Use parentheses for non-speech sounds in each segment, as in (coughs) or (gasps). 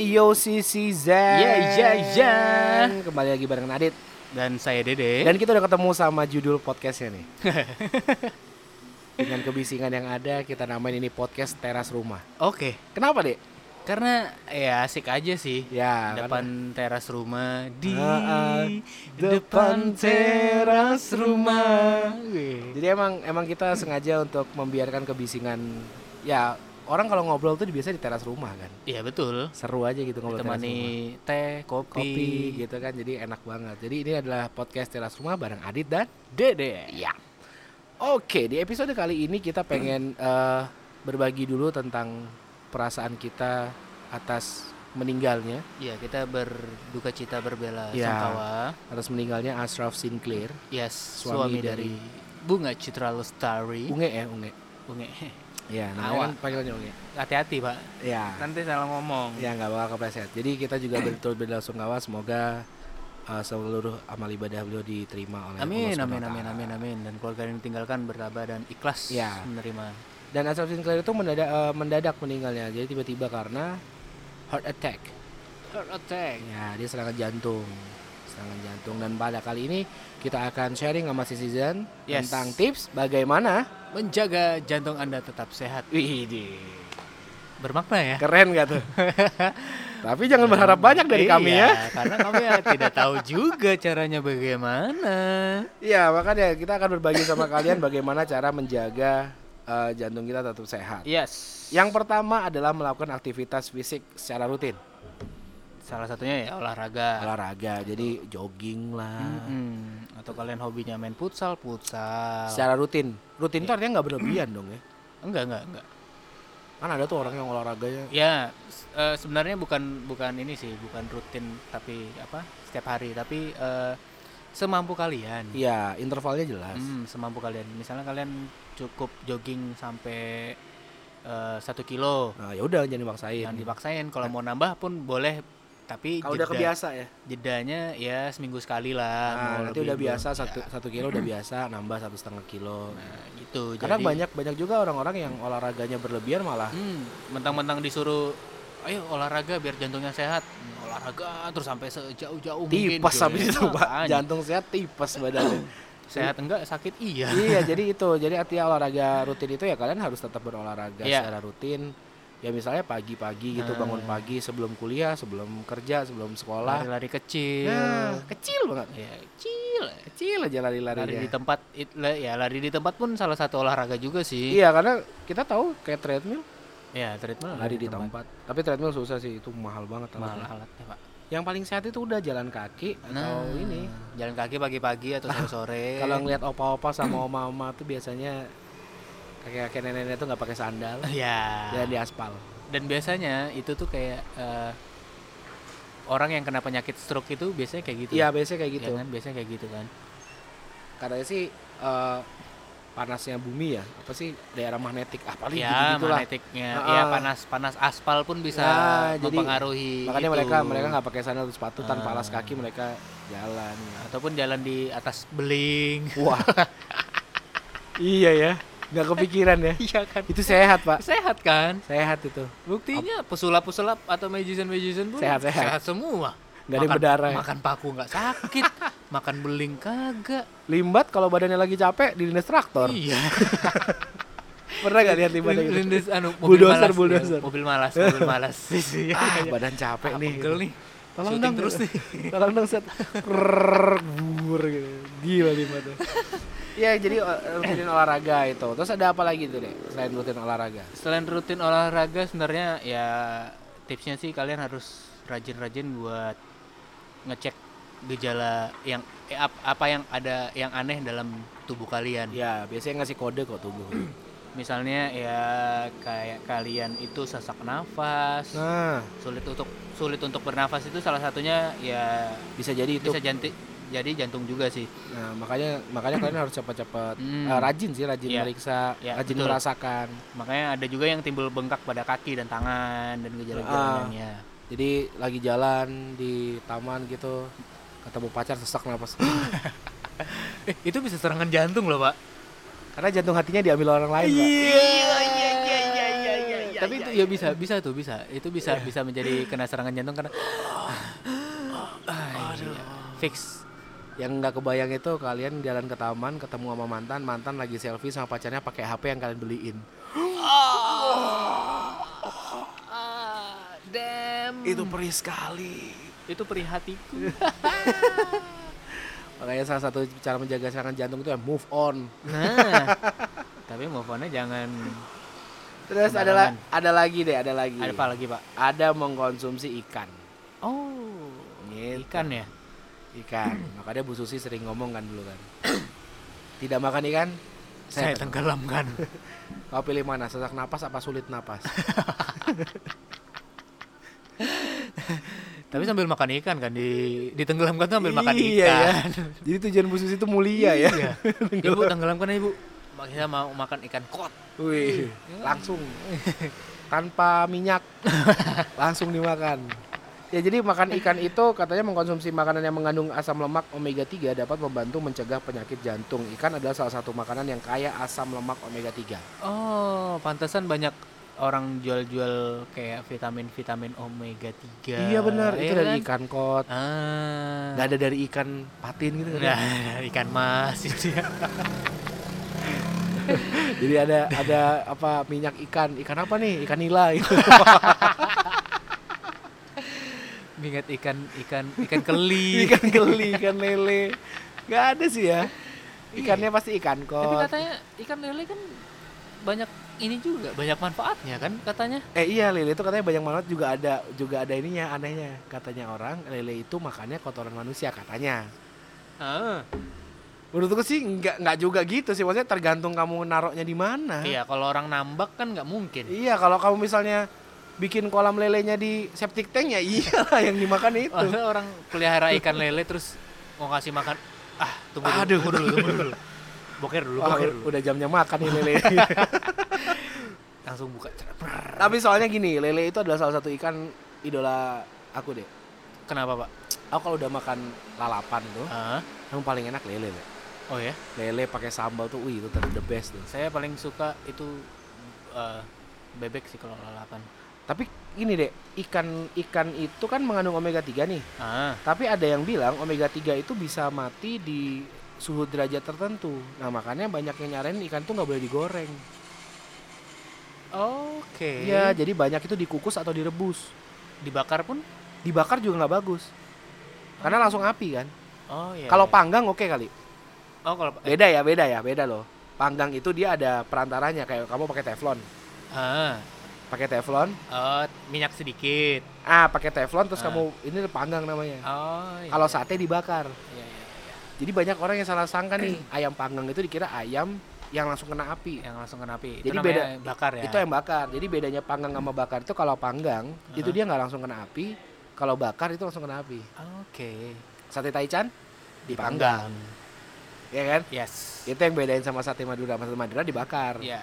Sisi Zen Yeah, yeah, yeah. Kembali lagi bareng Nadit Dan saya Dede. Dan kita udah ketemu sama judul podcastnya nih (laughs) Dengan kebisingan yang ada Kita namain ini podcast teras rumah Oke, Kenapa dek? karena ya asik aja sih. Ya depan teras rumah di depan teras rumah. Jadi emang emang kita sengaja untuk membiarkan kebisingan Ya orang kalau ngobrol tuh biasa di teras rumah kan Iya betul. Seru aja gitu ngobrol teras rumah Temani teh, kopi, Kopi gitu kan jadi enak banget Jadi ini adalah podcast teras rumah bareng Adit dan Dede. Ya. Oke, di episode kali ini kita pengen eh, berbagi dulu tentang perasaan kita atas meninggalnya, Iya, kita berduka cita berbela Ya. sangkawa. atas meninggalnya Ashraf Sinclair, Yes, Suami suami, dari- dari, Bunga Citra Lestari. Unge ya, Unge. Bunga. (laughs) Ya, namanya Awak. kan panggilannya Unge. Hati-hati, Pak. Ya. Nanti salah ngomong. Ya nggak bakal kepleset. Jadi kita juga betul berbelasungkawa semoga eh, seluruh amal ibadah beliau diterima oleh Amin, Allah amin, amin, Ta'ala. amin, amin. Dan keluarga yang ditinggalkan bertabah dan ikhlas Ya. menerima. Dan Ashraf Sinclair itu mendadak eh, mendadak meninggalnya. Jadi tiba-tiba karena heart attack. Heart attack. Ya, dia serangan jantung. Serangan jantung dan pada kali ini kita akan sharing sama Citizen Yes. tentang tips bagaimana Menjaga jantung Anda tetap sehat. Widih, Bermakna ya. keren gak tuh? (laughs) Tapi jangan berharap banyak dari kami ya. Iya, Karena kami ya tidak tahu juga caranya bagaimana. Iya, makanya kita akan berbagi sama kalian bagaimana cara menjaga eh, jantung kita tetap sehat. Yes. Yang pertama adalah melakukan aktivitas fisik secara rutin. Salah satunya ya olahraga. Olahraga, jadi jogging lah. Mm-mm. Atau kalian hobinya main futsal, futsal. Secara rutin. Rutin itu artinya nggak berlebihan dong ya. Enggak, enggak, enggak. Kan ada tuh orang yang olahraganya Ya, eh, sebenarnya bukan bukan ini sih, bukan rutin tapi apa? Setiap hari, tapi eh, semampu kalian. Iya, intervalnya jelas. Hmm, semampu kalian. Misalnya kalian cukup jogging sampai eh, satu kilo, Nah, ya udah jangan dipaksain. jangan dipaksain. Kalau mau nambah pun boleh, tapi Kalau udah kebiasa ya. jedanya ya seminggu sekali lah. Nah, nanti lebih udah biasa ya. satu satu kilo udah biasa nambah satu setengah kilo. Nah, gitu. Karena Jadi, banyak banyak juga orang-orang yang olahraganya berlebihan malah. hmm, mentang-mentang disuruh ayo olahraga biar jantungnya sehat. Hmm, olahraga terus sampai sejauh-jauh mungkin. Tipes gitu habis ya. itu, Pak. Jantung sehat tipes badannya. (coughs) sehat enggak sakit iya. iya, (laughs) jadi itu. Jadi artinya olahraga rutin itu ya kalian harus tetap berolahraga Iya. secara rutin. Ya misalnya pagi-pagi gitu Nah. bangun pagi sebelum kuliah, sebelum kerja, sebelum sekolah. Lari-lari kecil. Nah, kecil banget. Ya, kecil. Kecil aja lari-lari Lari di tempat ya lari di tempat pun salah satu olahraga juga sih. Iya, karena kita tahu kayak treadmill Ya, treadmill lari di tempat. Tapi treadmill susah sih, itu mahal banget Mahal alatnya. Pak. Yang paling sehat itu udah jalan kaki atau ini. jalan kaki pagi-pagi atau sore-sore. (laughs) Kalau ngeliat opa-opa sama oma-oma tuh biasanya kakek-kakek nenek-nenek tuh nggak pakai sandal, (laughs) ya. jalan di aspal. Dan biasanya itu tuh kayak eh, orang yang kena penyakit stroke itu biasanya kayak gitu. Iya, biasanya kayak Ya gitu. kan? Biasanya kayak gitu kan. Katanya sih eh, panasnya bumi ya, apa sih daerah magnetik, ah paling ya, gitu-gitu lah. magnetiknya. Ah, Ya ah. panas panas aspal pun bisa Ya, jadi mempengaruhi Makanya itu. mereka mereka nggak pakai sandal atau sepatu tanpa Ah. alas kaki mereka jalan. ataupun jalan di atas beling. Wah. (laughs) iya ya, nggak kepikiran ya. (laughs) Iya kan? Itu sehat pak, Sehat kan? sehat itu. Buktinya pesulap-pesulap atau magician-magician pun Sehat, sehat. semua. Nggak ada berdarah ya? Makan paku nggak sakit, (laughs) makan beling kagak. Limbat kalau badannya lagi capek di dinas traktor. Iya. (laughs) Pernah gak lihat limbatnya gitu? Lindes anu mobil Bulldozer, malas, bulldozer. ya. mobil malas, mobil malas. Iya, Ah, iya. badan capek Ah, nih. pegel nih. Tolong dong terus nih. Tolong dong set. Bur gitu. Gila limbatnya. Iya, jadi o- rutin olahraga itu. Terus ada apa lagi tuh deh selain rutin olahraga? Selain rutin olahraga sebenarnya ya tipsnya sih kalian harus rajin-rajin buat ngecek gejala yang eh, ap- apa yang ada yang aneh dalam tubuh kalian. Ya, biasanya ngasih kode kok tubuh. (clears throat) Misalnya ya kayak kalian itu sesak nafas, Nah, sulit untuk sulit untuk bernafas itu salah satunya ya bisa jadi itu. bisa janti, jadi jantung juga sih. Nah, makanya makanya kalian harus cepat-cepat Hmm. eh, rajin sih, rajin Iya. meriksa, Iya, rajin betul. merasakan. Makanya ada juga yang timbul bengkak pada kaki dan tangan dan gejala-gejala lainnya. Jadi lagi jalan di taman gitu, ketemu pacar sesak napas. Eh, (laughs) itu bisa serangan jantung loh, Pak. Karena jantung hatinya diambil orang lain, Pak. Iya, iya, iya, iya, iya, iya, iya. Tapi itu ya bisa, bisa tuh, bisa. Itu bisa bisa menjadi kena serangan jantung karena (gasps) Ah, fix. Yang nggak kebayang itu kalian jalan ke taman ketemu sama mantan, mantan lagi selfie sama pacarnya pakai HP yang kalian beliin. damn. Itu perih sekali. itu perih hatiku. (laughs) Makanya salah satu cara menjaga serangan jantung itu ya move on. Nah, (laughs) tapi move on-nya jangan Terus ada la- ada lagi deh, ada lagi. ada apa lagi, Pak? Ada mengkonsumsi ikan. Oh, Gitu. ikan ya. Ikan. Makanya Bu Susi sering ngomong kan dulu kan. Tidak makan ikan, Saya saya tenggelamkan. (laughs) Kau pilih mana? Sesak napas apa sulit napas? (laughs) Tapi sambil makan ikan kan di ditenggelamkan tuh sambil makan Iya, ya. ikan. (laughs) Jadi tujuan Bu Susi itu mulia ya. Iya. Ibu tenggelamkan Ibu. Kita mau makan ikan kot. Wih, langsung tanpa minyak langsung dimakan. Ya jadi makan ikan itu katanya mengkonsumsi makanan yang mengandung asam lemak omega 3 dapat membantu mencegah penyakit jantung. Ikan adalah salah satu makanan yang kaya asam lemak omega 3. Oh, pantesan banyak orang jual-jual kayak vitamin-vitamin omega 3. Iya benar, itu Iya dari kan? ikan kot. Ah. Nggak ada dari ikan patin gitu kan. Nah, (laughs) ikan mas itu ya. (laughs) Jadi ada ada apa minyak ikan, ikan apa nih? Ikan nila gitu. (laughs) Mingat ikan ikan ikan keli. (laughs) ikan geli, ikan lele. Nggak ada sih ya. Ikannya pasti ikan Tapi kot. katanya ikan lele kan banyak ini juga, banyak manfaatnya kan katanya. Eh iya lele itu katanya banyak banget juga ada juga ada ininya anehnya katanya orang lele itu makannya kotoran manusia katanya. Ah. Menurutku sih nggak nggak juga gitu sih maksudnya tergantung kamu naroknya di mana. Iya, kalau orang nambak kan nggak mungkin. Iya kalau kamu misalnya bikin kolam lelenya di septic tank ya (laughs) iyalah yang dimakan itu. Masa orang pelihara ikan lele terus mau kasih makan ah tunggu dulu, Aduh. tunggu dulu, tunggu dulu. Boker dulu, boker dulu. udah jamnya makan nih lele. (laughs) Langsung buka. Tapi soalnya gini, lele itu adalah salah satu ikan idola aku deh. Kenapa, Pak? Aku kalau udah makan lalapan tuh, Ah, yang paling enak lele. Le. oh ya. Lele pakai sambal tuh, wih itu the best tuh. Saya paling suka itu eh, bebek sih kalau lalapan. Tapi gini deh, ikan ikan itu kan mengandung omega 3 nih. Ah, Tapi ada yang bilang omega 3 itu bisa mati di suhu derajat tertentu. Nah, makanya banyak yang nyaranin ikan tuh nggak boleh digoreng. oke. Iya, jadi banyak itu dikukus atau direbus. Dibakar pun? Dibakar juga nggak bagus. Karena langsung api kan. Oh iya. Kalau iya. panggang oke kali. Oh, kalau Beda ya, beda ya, beda loh. Panggang itu dia ada perantaranya kayak kamu pakai teflon. ah, Pakai teflon. oh, minyak sedikit. Ah, pakai teflon terus Ah. kamu ini panggang namanya. Oh, iya. Kalau sate dibakar. Iya, iya, iya. Jadi banyak orang yang salah sangka nih, (clears throat) ayam panggang itu dikira ayam yang langsung kena api. yang langsung kena api. Jadi itu beda- bakar ya. Itu yang bakar. Jadi bedanya panggang sama bakar itu kalau panggang itu Uh-huh. dia nggak langsung kena api. Kalau bakar itu langsung kena api. Oke. Sate taichan dipanggang, ya kan? Yes. Itu yang bedain sama sate Madura. Sate Madura dibakar. Iya.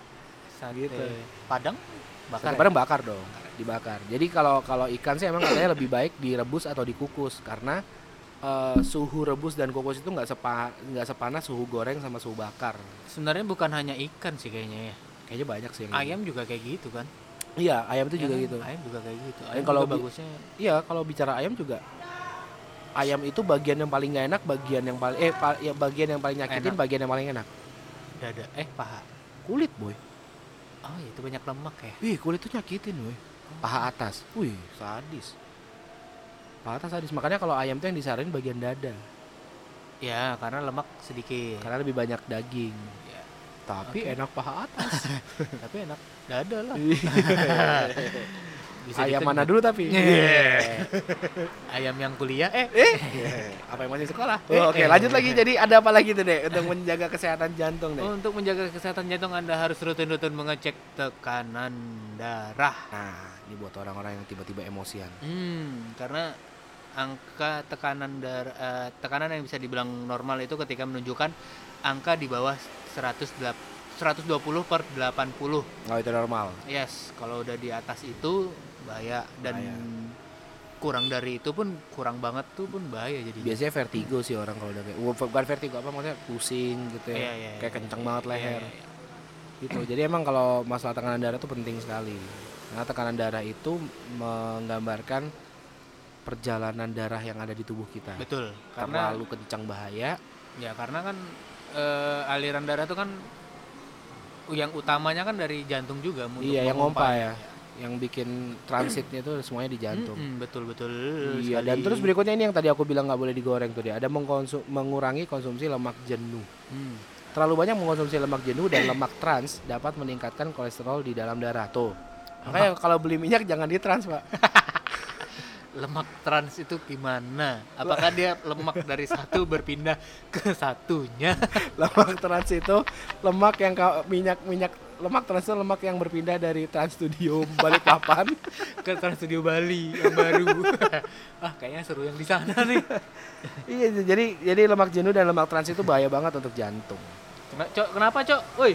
Sate Gitu. Padang bakar. Ya? Bakar dong, dibakar. Jadi kalau kalau ikan sih emang katanya lebih baik direbus atau dikukus karena eh, suhu rebus dan kukus itu nggak sepa nggak sepanas suhu goreng sama suhu bakar. Sebenarnya bukan hanya ikan sih kayaknya ya. Kayaknya banyak sih yang gitu. Ayam juga kayak gitu kan. Iya, ayam itu Ya juga kan? gitu. Ayam juga kayak gitu. Ayam kalau bagusnya Iya, kalau bicara ayam juga ayam itu bagian yang paling nggak enak, bagian yang paling eh pa- ya bagian yang paling nyakitin, Enak. bagian yang paling enak. dada eh paha. Kulit, boy. Oh, itu banyak lemak ya. Wih, kulit itu nyakitin, boy. Paha atas. Wih, sadis. Paha atas sadis. Makanya kalau ayam tuh yang disaranin bagian dada Ya, karena lemak sedikit. karena lebih banyak daging. Ya. Tapi Oke. enak paha atas. (laughs) Tapi enak dada lah. (laughs) Bisa ayam mana dulu tapi? Yeah. Ayam yang kuliah eh Eh, apa yang masih sekolah? Eh, Oh, Oke, eh. lanjut lagi. Jadi ada apa lagi tuh deh untuk menjaga kesehatan jantung deh? untuk menjaga kesehatan jantung Anda harus rutin-rutin mengecek tekanan darah. Nah, ini buat orang-orang yang tiba-tiba emosian. Hmm, karena angka tekanan darah eh, tekanan yang bisa dibilang normal itu ketika menunjukkan angka di bawah 100 120 per 80. Oh, itu normal. Yes, kalau udah di atas itu bahaya dan Bahaya. kurang dari itu pun kurang banget tuh pun bahaya jadi. Biasanya vertigo sih orang kalau udah kayak bukan vertigo apa maksudnya pusing gitu ya. Iya, iya, kayak iya. kenceng banget Iya, leher. iya, iya. Gitu. Jadi emang kalau masalah tekanan darah tuh penting sekali. Karena tekanan darah itu menggambarkan perjalanan darah yang ada di tubuh kita. Betul. Karena Terlalu kencang bahaya. ya karena kan eh, aliran darah itu kan yang utamanya kan dari jantung juga iya, yang ngompa mengompa. ya. Yang bikin transitnya itu semuanya di jantung. Mm-mm, betul betul. Iya, dan sekali. terus berikutnya ini yang tadi aku bilang nggak boleh digoreng tuh dia. Ada mengkonsum, mengurangi konsumsi lemak jenuh. Hmm. Terlalu banyak mengkonsumsi lemak jenuh dan lemak trans dapat meningkatkan kolesterol di dalam darah tuh. Makanya kalau beli minyak jangan ditrans, Pak. (laughs) lemak trans itu gimana? Apakah dia lemak dari satu berpindah ke satunya? (laughs) lemak trans itu lemak yang minyak minyak lemak trans itu lemak yang berpindah dari Trans Studio Balikpapan (laughs) ke Trans Studio Bali yang baru. (laughs) ah, kayaknya seru yang di sana nih. (laughs) iya jadi jadi lemak jenuh dan lemak trans itu bahaya banget untuk jantung Cok, kenapa, Cok? Woi.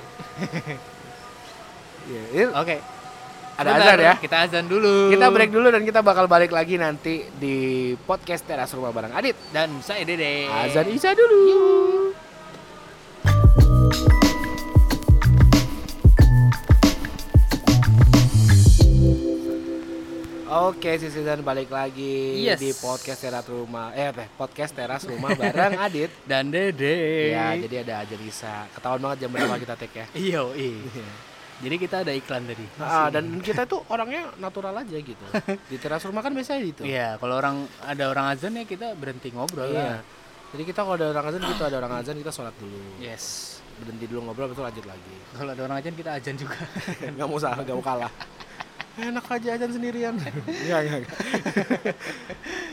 Iya, Oke. ada Sebentar, azan ya Kita azan dulu. kita break dulu dan kita bakal balik lagi nanti di podcast teras rumah bareng Adit dan saya Dede. azan isya dulu Oke, sisi dan balik lagi Yes. di podcast teras rumah. Eh, teh, podcast teras rumah bareng (laughs) Adit. dan Dede. Ya, jadi ada aja Risa. Ketahuan banget jam berapa kita take ya. Iya, iya. Jadi kita ada iklan tadi. Ah, dan kita tuh orangnya natural aja gitu. (laughs) Di teras rumah kan biasanya gitu. Iya, kalau orang ada orang azan ya kita berhenti ngobrol Iya. lah. Jadi kita kalau ada orang azan gitu, ada orang azan kita sholat dulu. Yes. Berhenti dulu ngobrol, betul lanjut lagi. Kalau ada orang azan kita azan juga. (laughs) Gak mau salah, gak mau kalah. Enak aja azan sendirian. Enggak, enggak. enggak.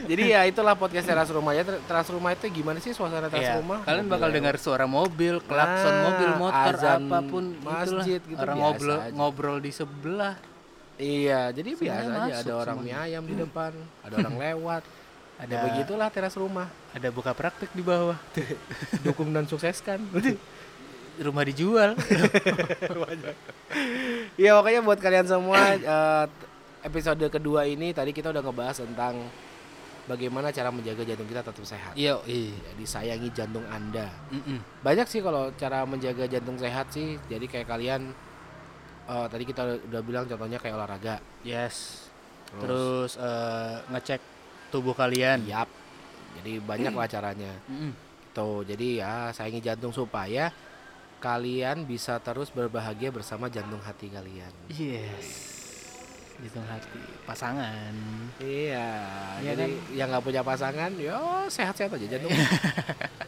Jadi ya itulah podcast teras rumah ya. Ter- Teras rumah itu gimana sih suasana teras Iya, rumah? Kalian Mobil bakal lewat. dengar suara mobil, klakson Nah, mobil, motor, azan apa pun masjid itulah. gitu, orang biasa ngobrol aja. ngobrol di sebelah. Iya, jadi Semuanya biasa aja ada orang mie ayam di depan, ada (laughs) orang lewat. Ada Ya begitulah teras rumah. Ada buka praktek di bawah. (laughs) Dukung dan sukseskan. (laughs) Rumah dijual. (laughs) Iya makanya buat kalian semua eh, episode kedua ini tadi kita udah ngebahas tentang bagaimana cara menjaga jantung kita tetap sehat. Iya, iya. Jadi sayangi jantung Anda. Mm-mm. Banyak sih kalau cara menjaga jantung sehat sih. Jadi kayak kalian eh, tadi kita udah, bilang contohnya kayak olahraga. Yes. Terus, Terus eh, ngecek tubuh kalian. yap. Jadi banyak lah caranya. Mm-mm. Tuh, jadi ya sayangi jantung supaya kalian bisa terus berbahagia bersama jantung hati kalian. Yes. Jantung hati pasangan. Iya, Iya jadi yang nggak punya pasangan, ya sehat-sehat aja jantung. (laughs)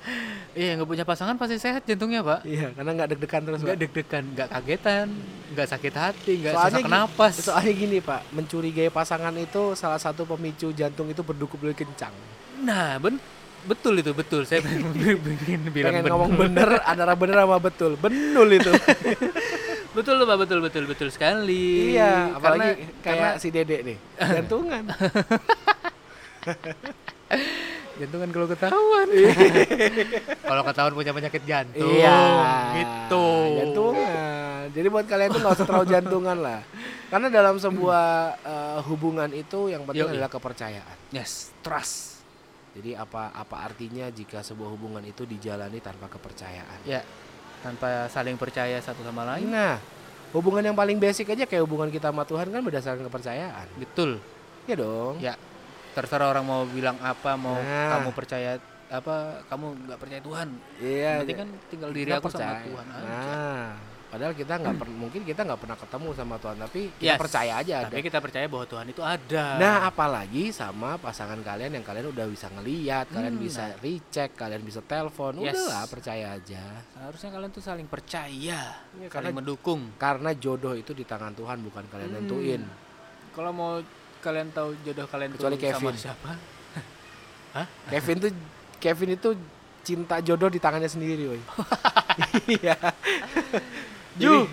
Iya, nggak punya pasangan pasti sehat jantungnya, Pak. iya, karena nggak deg-degan terus. Nggak deg-degan, nggak kagetan, nggak sakit hati, nggak sesak napas. Soalnya gini Pak, mencurigai pasangan itu salah satu pemicu jantung itu berdegup lebih kencang. Nah, ben betul itu betul. Saya pengen, (laughs) pengen bilang Pengen bener. ngomong bener, antara bener sama betul, benul itu. (laughs) Betul loh, Pak, betul betul betul sekali. iya, apalagi Karena- kayak karena si Dede nih, jantungan. jantungan (laughs) kalau ketahuan. kalau ketahuan punya penyakit jantung. iya, Gitu. Jantungan. Jadi buat kalian tuh nggak usah terlalu jantungan lah. Karena dalam sebuah eh, hubungan itu yang penting Yoi. adalah kepercayaan. Yes, trust. Jadi apa apa artinya jika sebuah hubungan itu dijalani tanpa kepercayaan? Ya, tanpa saling percaya satu sama lain. Nah, hubungan yang paling basic aja kayak hubungan kita sama Tuhan kan berdasarkan kepercayaan. Betul. Ya dong. Ya, terserah orang mau bilang apa, mau Nah. kamu percaya apa, kamu nggak percaya Tuhan. Iya. Berarti kan tinggal diri aku sama percaya. Tuhan aja. Nah, padahal kita nggak per- mungkin kita nggak pernah ketemu sama Tuhan, tapi kita Yes, percaya aja ada. Tapi kita percaya bahwa Tuhan itu ada. Nah, apalagi sama pasangan kalian yang kalian udah bisa ngeliat, kalian Hmm, bisa nah. recheck, kalian bisa telepon, Yes. udahlah percaya aja. harusnya kalian tuh saling percaya, saling karena- mendukung. Karena jodoh itu di tangan Tuhan bukan kalian Hmm. nentuin. Kalau mau kalian tahu jodoh kalian Kecuali tuh sama Kevin. siapa? (laughs) Kevin tuh Kevin itu cinta jodoh di tangannya sendiri, woi. (laughs) Iya. Ju,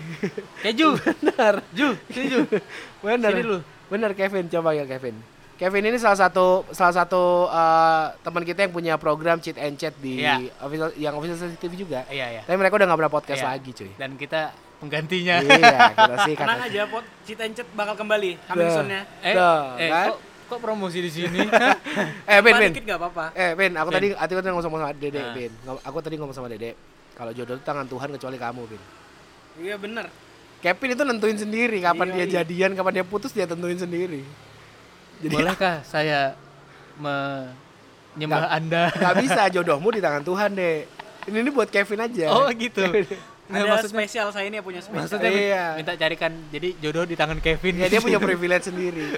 keju, (laughs) Benar. Ju, sini Ju. (laughs) Benar. Sini lu. Benar Kevin, coba ya Kevin. Kevin ini salah satu salah satu eh, teman kita yang punya program cheat and chat di Iya. official yang official TV juga. Iya ya. Tapi mereka udah nggak pernah podcast Iya. lagi, cuy. Dan kita penggantinya. iya, kita (laughs) sih kan. Tenang aja, pot Cita and Chat bakal kembali. Soon-nya. Eh, eh kan? kok, kok promosi di sini? Eh, Ben, Ben. dikit gak apa-apa. Eh, Ben, aku Ben. tadi aku tadi ngomong sama Dede, Nah. Ben. Aku tadi ngomong sama Dede. Kalau jodoh itu tangan Tuhan kecuali kamu, Ben. Iya bener. Kevin itu nentuin sendiri kapan Iya, dia iya. jadian, kapan dia putus dia tentuin sendiri. Jadi Bolehkah saya menyembah Anda? nggak (laughs) bisa jodohmu di tangan Tuhan deh. Ini ini buat Kevin aja. Oh gitu. Nah, (laughs) Ada maksudnya, spesial saya ini punya spesial. maksudnya Iya. minta carikan jadi jodoh di tangan Kevin. Ya dia punya (laughs) privilege sendiri.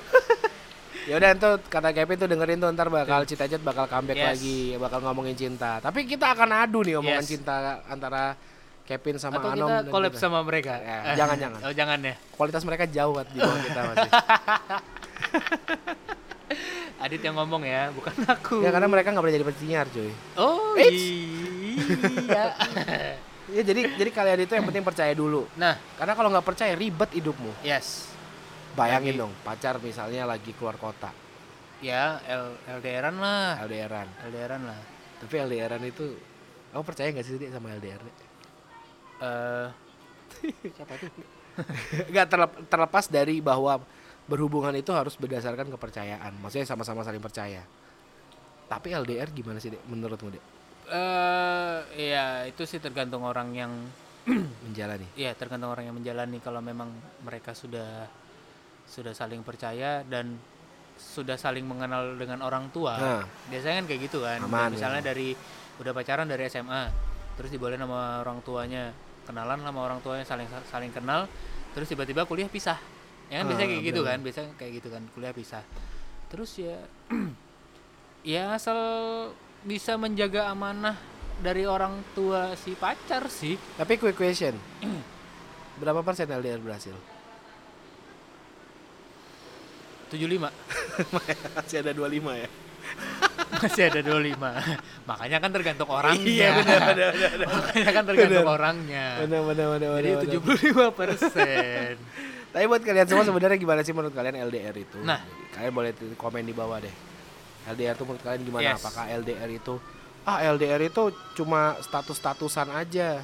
ya udah tuh kata Kevin tuh dengerin tuh ntar bakal cita cita bakal comeback Yes. lagi, bakal ngomongin cinta. Tapi kita akan adu nih omongan Yes. cinta antara Kevin sama Atau Anom kita collab kita. sama mereka. Ya, (laughs) jangan, jangan. Oh, jangan ya. Kualitas mereka jauh di bawah kita masih. (laughs) Adit yang ngomong ya, bukan aku. ya karena mereka nggak boleh jadi penyiar cuy. Oh Eits. iya. (laughs) Ya jadi jadi kalian itu yang penting percaya dulu. nah, Karena kalau nggak percaya ribet hidupmu. yes. Bayangin Lagi- dong, pacar misalnya lagi keluar kota, Ya, L LDRan lah. LDRan. LDRan lah. Tapi LDRan itu kamu percaya nggak sih sama LDR? Eh siapa tuh? (laughs) Nggak terlep- terlepas dari bahwa berhubungan itu harus berdasarkan kepercayaan. Maksudnya sama-sama saling percaya. Tapi LDR gimana sih Dek, menurutmu Dek? Eh ya itu sih tergantung orang yang (clears throat) Menjalani. ya tergantung orang yang menjalani kalau memang mereka sudah sudah saling percaya dan sudah saling mengenal dengan orang tua. Nah. Biasanya kan kayak gitu kan. Aman, Misalnya ya. dari udah pacaran dari SMA, terus dibolehin sama orang tuanya, kenalan sama orang tuanya saling saling kenal, terus tiba-tiba kuliah pisah. Ya kan biasanya Ah, kayak gitu benar. kan, biasanya kayak gitu kan, kuliah pisah. Terus ya (clears throat) ya asal bisa menjaga amanah dari orang tua si pacar sih. Tapi quick question. (clears throat) Berapa persen LDR berhasil? 75 (laughs) Masih ada 25 ya. Masih ada 25 makanya kan tergantung orangnya Iya, benar, benar, benar. makanya kan tergantung Benar. orangnya Benar benar benar. jadi benar, benar. 75 persen (laughs) Tapi buat kalian semua sebenarnya gimana sih menurut kalian LDR itu? Nah. kalian boleh komen di bawah deh. LDR itu menurut kalian gimana? Yes. Apakah LDR itu ah LDR itu cuma status-statusan aja?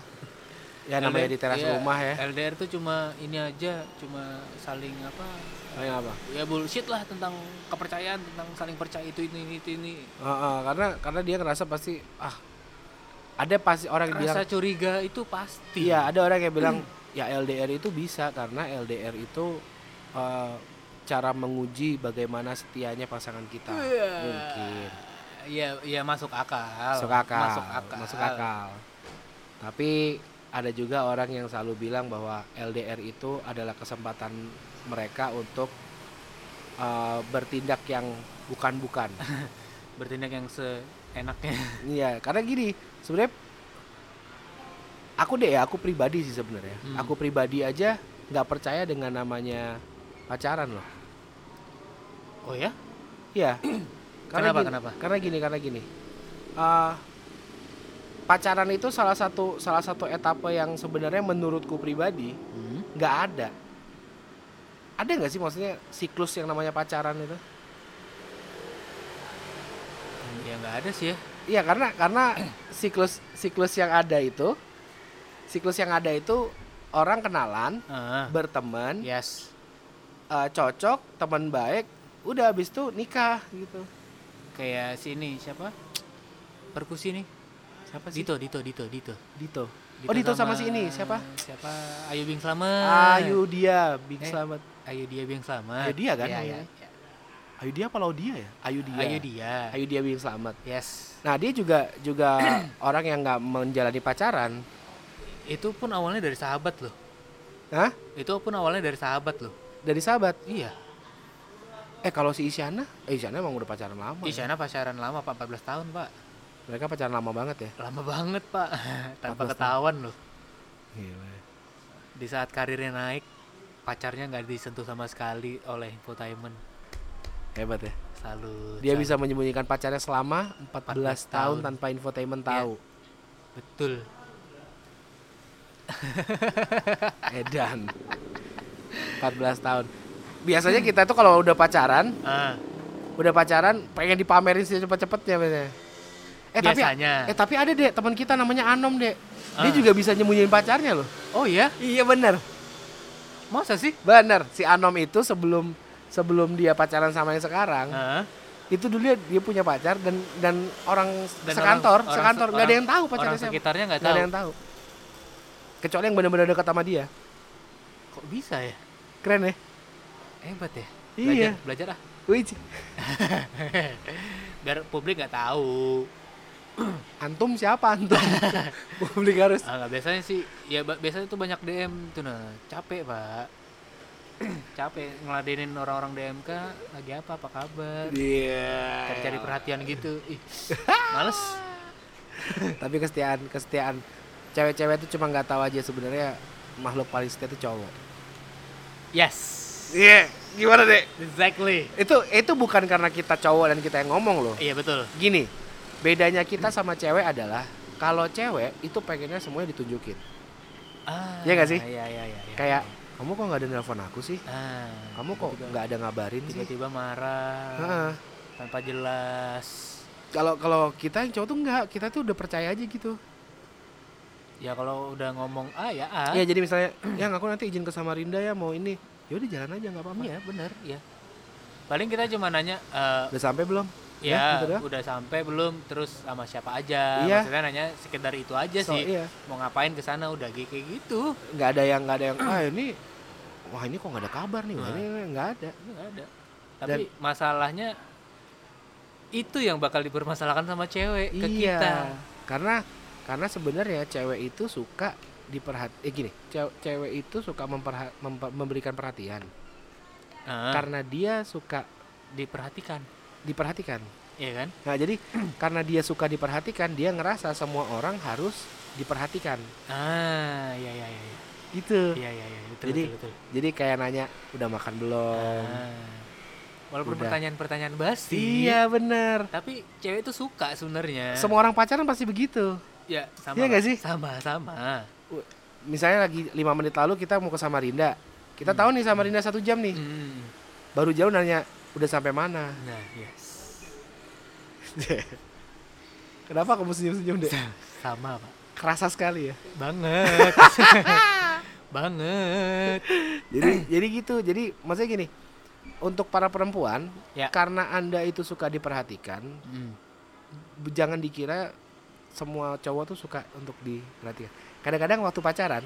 Ya namanya di teras Iya, rumah ya. LDR itu cuma ini aja cuma saling apa Kayak apa? ya bullshit lah tentang kepercayaan tentang saling percaya itu ini ini itu ini Heeh, karena karena dia ngerasa pasti ah ada pasti orang yang bilang curiga itu pasti iya ada orang yang bilang ya LDR itu bisa karena LDR itu eh, cara menguji bagaimana setianya pasangan kita Iya. mungkin Iya, iya masuk akal. masuk akal Masuk akal. masuk akal. tapi ada juga orang yang selalu bilang bahwa LDR itu adalah kesempatan mereka untuk eh, bertindak yang bukan-bukan (laughs) Bertindak yang seenaknya. Iya, karena gini, sebenarnya aku deh ya, aku pribadi sih sebenarnya. Hmm. Aku pribadi aja nggak percaya dengan namanya pacaran loh. Oh ya? Iya. (clears throat) Kenapa, gini, kenapa? Karena gini, karena gini. Eh, pacaran itu salah satu salah satu etape yang sebenarnya menurutku pribadi Hmm. nggak ada. Ada nggak sih maksudnya siklus yang namanya pacaran itu? Ya nggak ada sih ya. Iya karena karena siklus siklus yang ada itu siklus yang ada itu orang kenalan Ah, berteman yes. eh, cocok teman baik udah habis itu nikah gitu Kayak sini siapa? Perkusi nih. siapa sih Dito, Dito, Dito, Dito. Dito oh Dito sama, si ini siapa Siapa? Ayu Bing Slamet. Ayu dia Bing Eh, Slamet Ayu dia Bing Slamet. Ayu dia kan Iya, iya. Ayu dia apa Laudia ya Ayu dia Ayu dia. Ayu dia Bing Slamet Yes. nah dia juga juga (clears throat) orang yang nggak menjalani pacaran Itu pun awalnya dari sahabat loh. Hah? Itu pun awalnya dari sahabat loh. dari sahabat Iya. eh kalau si Isyana eh Isyana emang udah pacaran lama ya? Isyana pacaran lama Pak, 14 tahun, Pak. mereka pacaran lama banget ya Lama banget, Pak. (laughs) Tanpa 14 tahun. ketahuan loh. Gila. Di saat karirnya naik, pacarnya nggak disentuh sama sekali oleh infotainment. hebat ya Selalu. Dia Selalu. bisa menyembunyikan pacarnya selama 14, 14 tahun tahun. tanpa infotainment Iya. tahu. Betul. (laughs) Edan. 14 tahun. Biasanya kita tuh kalau udah pacaran, Ah, udah pacaran pengen dipamerin secepat-cepatnya biasanya. Eh tapi biasanya. eh tapi ada deh teman kita namanya Anom deh. Dia Ah. juga bisa nyembunyiin pacarnya loh. oh iya? Iya bener. Masa sih? Bener. Si Anom itu sebelum sebelum dia pacaran sama yang sekarang, Ah, itu dulu dia, dia punya pacar dan dan orang Dan sekantor, orang- orang sekantor se- nggak ada orang- yang tahu orang pacarnya siapa. sekitarnya nggak tahu. ada yang tahu. Kecuali yang benar-benar dekat sama dia. kok bisa ya Keren ya? hebat ya Iya. belajar, belajar ah Wih, (laughs) biar publik nggak tahu (clears throat) antum siapa antum? (laughs) Publik harus. ah nggak biasanya sih ya biasanya tuh banyak DM tuh nah capek pak (clears throat) capek ngeladenin orang-orang DMK lagi apa apa kabar Iya. cari-cari perhatian gitu ih (laughs) males Tapi kesetiaan, kesetiaan cewek-cewek itu cuma nggak tahu aja sebenarnya makhluk paling setia itu cowok. yes Iya, gimana deh? exactly Itu itu bukan karena kita cowok dan kita yang ngomong loh. iya betul Gini, bedanya kita sama cewek adalah kalau cewek itu pengennya semuanya ditunjukin. ah Iya nggak sih? iya iya iya iya. Kayak kamu kok nggak ada nelpon aku sih? ah Kamu kok nggak ada ngabarin sih? tiba-tiba marah Heeh. tanpa jelas Kalau kalau kita yang cowok tuh enggak, kita tuh udah percaya aja gitu. ya kalau udah ngomong ah ya ah Iya, jadi misalnya, (clears throat) yang aku nanti izin ke Samarinda ya mau ini. Ya udah jalan aja nggak apa-apa. Iya bener ya paling kita cuma nanya eh, Udah sampai belum? Ya, gitu doang. udah sampai belum terus sama siapa aja Iya. maksudnya nanya sekedar itu aja So, sih iya. mau ngapain ke sana udah kayak gitu Nggak ada yang nggak ada yang ah ini wah ini kok nggak ada kabar nih. Wah, ini nggak ada. nggak ada tapi masalahnya itu yang bakal dipermasalahkan sama cewek ke iya. kita Karena karena sebenarnya cewek itu suka diperhat eh gini, cewek, cewek itu suka memperha- memper- memberikan perhatian. Ah, Karena dia suka diperhatikan diperhatikan. ya kan Nah, jadi (clears throat) karena dia suka diperhatikan, dia ngerasa semua orang harus diperhatikan. ah iya iya iya iya. Gitu. iya iya iya betul Jadi- betul, betul. Jadi kayak nanya, "Udah makan belum?" Ah. walaupun pertanyaan-pertanyaan basi Iya, bener tapi cewek itu suka sebenarnya Semua orang pacaran pasti begitu. ya sama Iya Pak. sih? sama sama Misalnya lagi lima menit lalu kita mau ke Samarinda. Kita tahu nih Samarinda satu jam nih. Hmm. Baru jauh nanya, "Udah sampai mana?" nah yes (laughs) Kenapa kamu senyum-senyum deh? sama pak Kerasa sekali ya. banget (laughs) banget Jadi jadi gitu. Jadi maksudnya gini, untuk para perempuan, Ya. karena anda itu suka diperhatikan, Hmm. jangan dikira semua cowok tuh suka untuk diperhatikan. Kadang-kadang waktu pacaran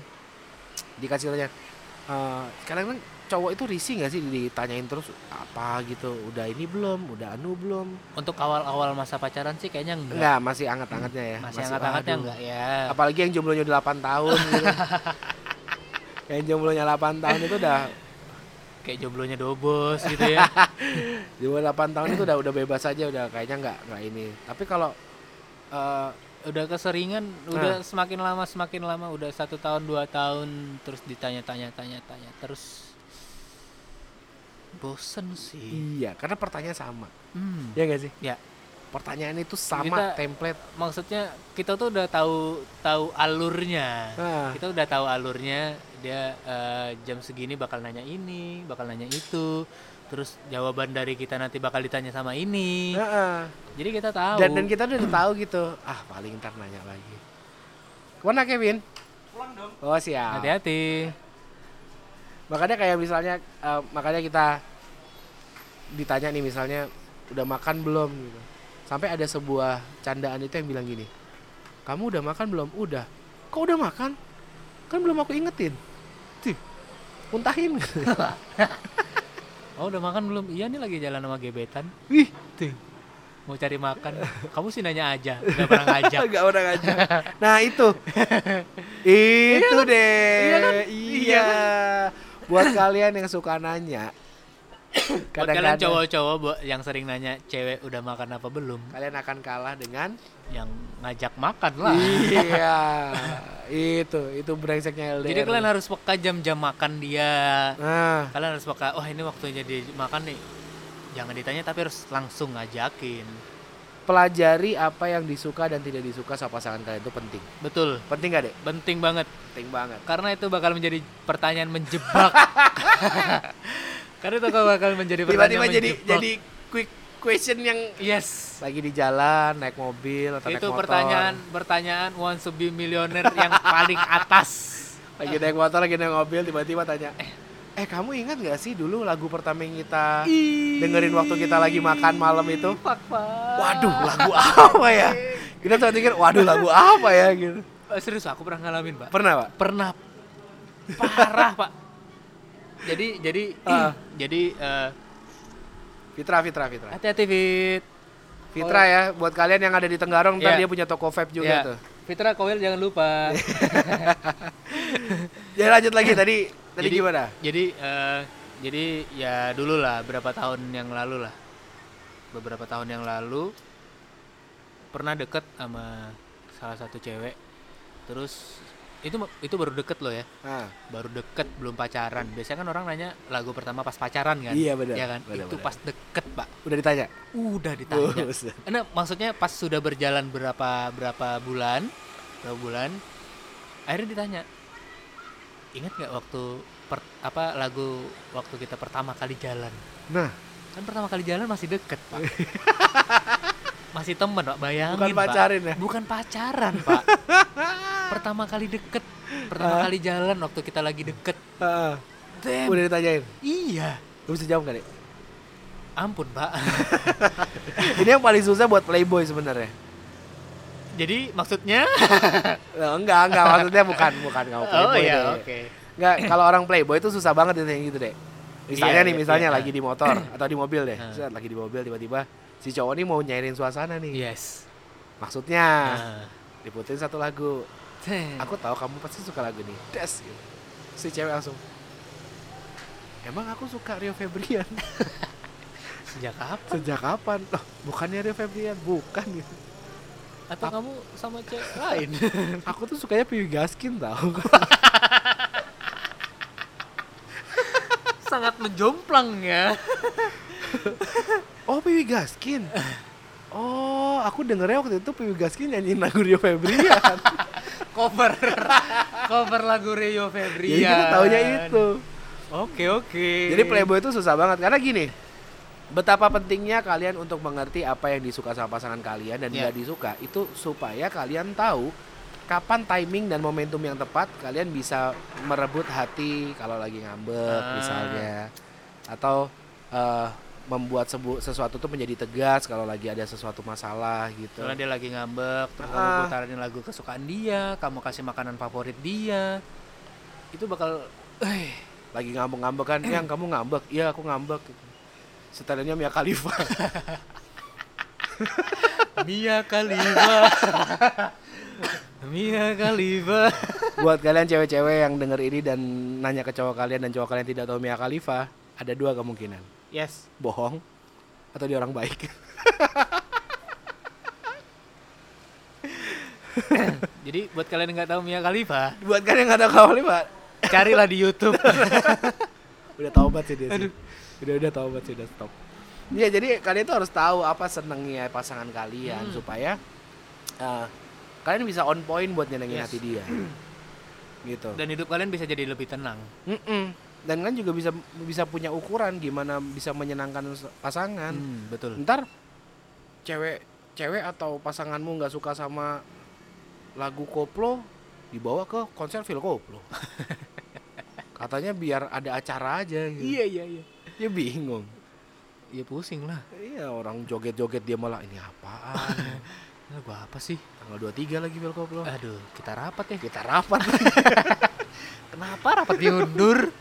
dikasih tanya, eh kadang-kadang cowok itu risih nggak sih ditanyain terus apa gitu, udah ini belum, udah anu belum? untuk awal-awal masa pacaran sih kayaknya enggak Enggak, masih anget-angetnya ya. masih hangat-hangatnya waduh. enggak ya Apalagi yang jomblonya udah 8 tahun gitu. (laughs) yang jomblonya 8 tahun itu udah kayak jomblonya dobos gitu ya (laughs) jomblo 8 tahun itu udah udah bebas aja udah kayaknya nggak nggak ini. Tapi kalau eh, udah keseringan Nah. udah semakin lama semakin lama udah satu tahun dua tahun terus ditanya-tanya tanya-tanya terus bosen sih iya, karena pertanyaan sama. hmm. Ya nggak sih? Ya. Pertanyaan itu sama Kita- template. maksudnya kita tuh udah tahu tahu alurnya Nah, kita udah tahu alurnya dia eh, jam segini bakal nanya ini bakal nanya itu terus jawaban dari kita nanti bakal ditanya sama ini heeh. jadi kita tahu dan dan kita udah tahu gitu. Ah, paling ntar nanya lagi. Ke mana Kevin? Pulang dong. Oh siap. hati-hati Makanya kayak misalnya, eh, makanya kita ditanya nih misalnya udah makan belum gitu. Sampai ada sebuah candaan itu yang bilang gini, kamu udah makan belum? Udah. Kok udah makan? Kan belum aku ingetin. Tuh, muntahin. (laughs) oh udah makan belum iya nih lagi jalan sama gebetan Wih, tuh mau cari makan kamu sih nanya aja nggak pernah ngajak (laughs) Gak udah ngajak. Nah itu, (laughs) itu deh. Iya kan? Iya. Buat kalian yang suka nanya, (coughs) buat kalian cowok-cowok buat yang sering nanya cewek udah makan apa belum? kalian akan kalah dengan yang ngajak makan lah. Iya (laughs) itu itu brengseknya LDR jadi kalian harus peka jam-jam makan dia. Nah. Kalian harus peka wah ini waktunya dia makan nih. Jangan ditanya tapi harus langsung ngajakin pelajari apa yang disuka dan tidak disuka sama pasangan kalian. Itu penting. Betul. Penting gak deh penting banget. Penting banget. Karena itu bakal menjadi pertanyaan menjebak. (laughs) Karena itu bakal menjadi pertanyaan tiba-tiba jadi menjebak. jadi quick question yang yes. lagi di jalan naik mobil atau naik itu motor. pertanyaan pertanyaan wants to be millionaire yang paling atas. Lagi naik motor lagi naik mobil tiba-tiba tanya eh eh kamu ingat gak sih dulu lagu pertama yang kita dengerin waktu kita lagi makan malam itu? Waduh lagu apa ya? Kita tuh mikir waduh lagu apa ya? Gitu. Eh, serius aku pernah ngalamin pak. Pernah pak? Pernah. Parah pak. Jadi jadi Ah. jadi eh, Fitra, Fitra, Fitra. hati-hati Fit. Fitra ya, buat kalian yang ada di Tenggarong, Iya. dia punya toko vape juga Ya, tuh. Fitra Kowil jangan lupa. (laughs) Ya lanjut lagi tadi, tadi Jadi- gimana? jadi eh, jadi ya dulu lah berapa tahun yang lalu lah. Beberapa tahun yang lalu pernah deket sama salah satu cewek. Terus itu itu baru deket loh ya. Nah, Baru deket belum pacaran. Biasanya kan orang nanya lagu pertama pas pacaran kan? Iya, benar. Ya kan? Itu pas deket, Pak. udah ditanya? Udah ditanya. Buset. Nah, maksudnya pas sudah berjalan berapa berapa bulan, berapa bulan, akhirnya ditanya, ingat nggak waktu per- apa lagu waktu kita pertama kali jalan? Nah, Kan pertama kali jalan masih deket pak, (laughs) masih temen pak, bayangin bukan Pak. pacarin ya? Bukan pacaran pak, (laughs) pertama kali deket, pertama Ah. kali jalan waktu kita lagi deket. Heeh. Damn, Udah ditanyain. iya, Lu bisa jawab gak, Dek? ampun pak. (laughs) Ini yang paling susah buat playboy sebenarnya. Jadi maksudnya? (laughs) Nah, enggak, enggak maksudnya bukan bukan kamu playboy. oh iya, oke. Enggak, kalau orang playboy itu susah banget yang gitu, Dek. Misalnya Iya, nih, iya, misalnya iya. lagi di motor (clears throat) atau di mobil deh. Set, lagi di mobil tiba-tiba si cowok ini mau nyairin suasana nih. Yes. Maksudnya Nah. diputin satu lagu. Aku tahu kamu pasti suka lagu ini. Des gitu. Si cewek langsung Emang aku suka Rio Febrian (laughs) Sejak kapan? Sejak kapan? Loh, bukannya Rio Febrian, bukan gitu. Atau kamu sama cewek (laughs) lain? Aku tuh sukanya Piwi Gaskin tau. Sangat menjomplang ya. Oh, Piwi Gaskin. (laughs) Oh, aku dengernya waktu itu Piwi Gaskin nyanyiin lagu Rio Febrian. Cover. (laughs) Cover lagu Rio Febrian. Jadi kita taunya itu. Oke, oke. Jadi Playboy itu susah banget karena gini. Betapa pentingnya kalian untuk mengerti apa yang disuka sama pasangan kalian dan Iya. nggak disuka itu supaya kalian tahu kapan timing dan momentum yang tepat kalian bisa merebut hati kalau lagi ngambek Ah. misalnya atau eh, membuat sebu- sesuatu tuh menjadi tegas kalau lagi ada sesuatu masalah gitu. Soalnya dia lagi ngambek, terus Ah. kamu putarin lagu kesukaan dia, kamu kasih makanan favorit dia. Itu bakal eh Lagi ngambek-ngambek kan, yang kamu ngambek, iya aku ngambek. Setelahnya Mia Khalifa. (laughs) Mia Khalifa. Mia Khalifa. Buat kalian cewek-cewek yang denger ini dan nanya ke cowok kalian dan cowok kalian tidak tahu Mia Khalifa, ada dua kemungkinan. Yes. Bohong atau dia orang baik. (laughs) Jadi buat kalian yang nggak tahu Mia Khalifa, Buat kalian yang nggak tahu Mia Khalifa, (laughs) carilah di YouTube. (laughs) udah taubat sih dia sih. Udah udah taubat sih udah stop. Iya, jadi kalian tuh harus tahu apa senengnya pasangan kalian Hmm. supaya eh, kalian bisa on point buat nyenengin Yes. hati dia. (clears throat) gitu. Dan hidup kalian bisa jadi lebih tenang. Mm-mm. Dan kan juga bisa bisa punya ukuran gimana bisa menyenangkan pasangan. Hmm, betul. Ntar cewek cewek atau pasanganmu nggak suka sama lagu koplo dibawa ke konser Phil Koplo. (laughs) Katanya biar ada acara aja gitu. iya iya. Dia bingung. Iya pusing lah. Iya orang joget-joget dia malah ini apaan? (laughs) Lagu apa sih? Tanggal 23 lagi Phil Koplo. Aduh, kita rapat ya. Kita rapat. (laughs) Kenapa rapat diundur?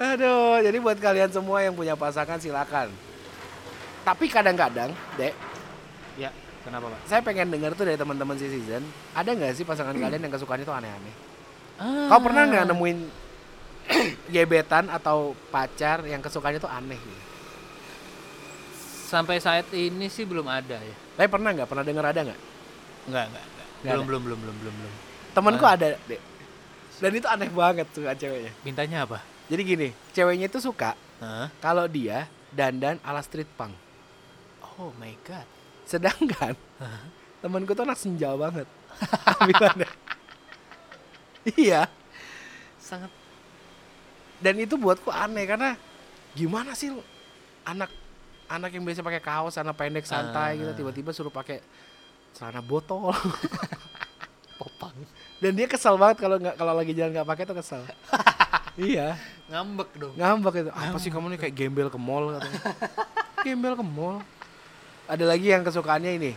Aduh, jadi buat kalian semua yang punya pasangan silakan. Tapi kadang-kadang, Dek, ya, kenapa pak? saya pengen dengar tuh dari teman-teman si season, ada nggak sih pasangan kalian yang kesukaannya tuh aneh-aneh? Ah. Kau pernah nggak nemuin (clears throat) gebetan atau pacar yang kesukaannya tuh aneh? Gitu? Sampai saat ini sih belum ada ya. Tapi pernah nggak? Pernah dengar ada nggak? Enggak. Nggak Belum, belum, belum, belum, belum, belum. Temenku Ah. ada, Dek. Dan itu aneh banget suka ceweknya. Mintanya apa? Jadi gini, ceweknya itu suka Hah? kalau dia dandan ala street punk. Oh my god. Sedangkan Hah? temanku tuh anak senja banget. (laughs) Iya. Sangat Dan itu buatku aneh karena gimana sih anak anak yang biasa pakai kaos celana pendek santai gitu Ah. tiba-tiba suruh pakai celana botol. (laughs) popang. Dan dia kesel banget kalau nggak kalau lagi jalan nggak pakai tuh kesel. (laughs) iya, Ngambek dong. ngambek itu. Apa sih kamu nih kayak gembel ke mall katanya. (laughs) gembel ke mall. Ada lagi yang kesukaannya ini.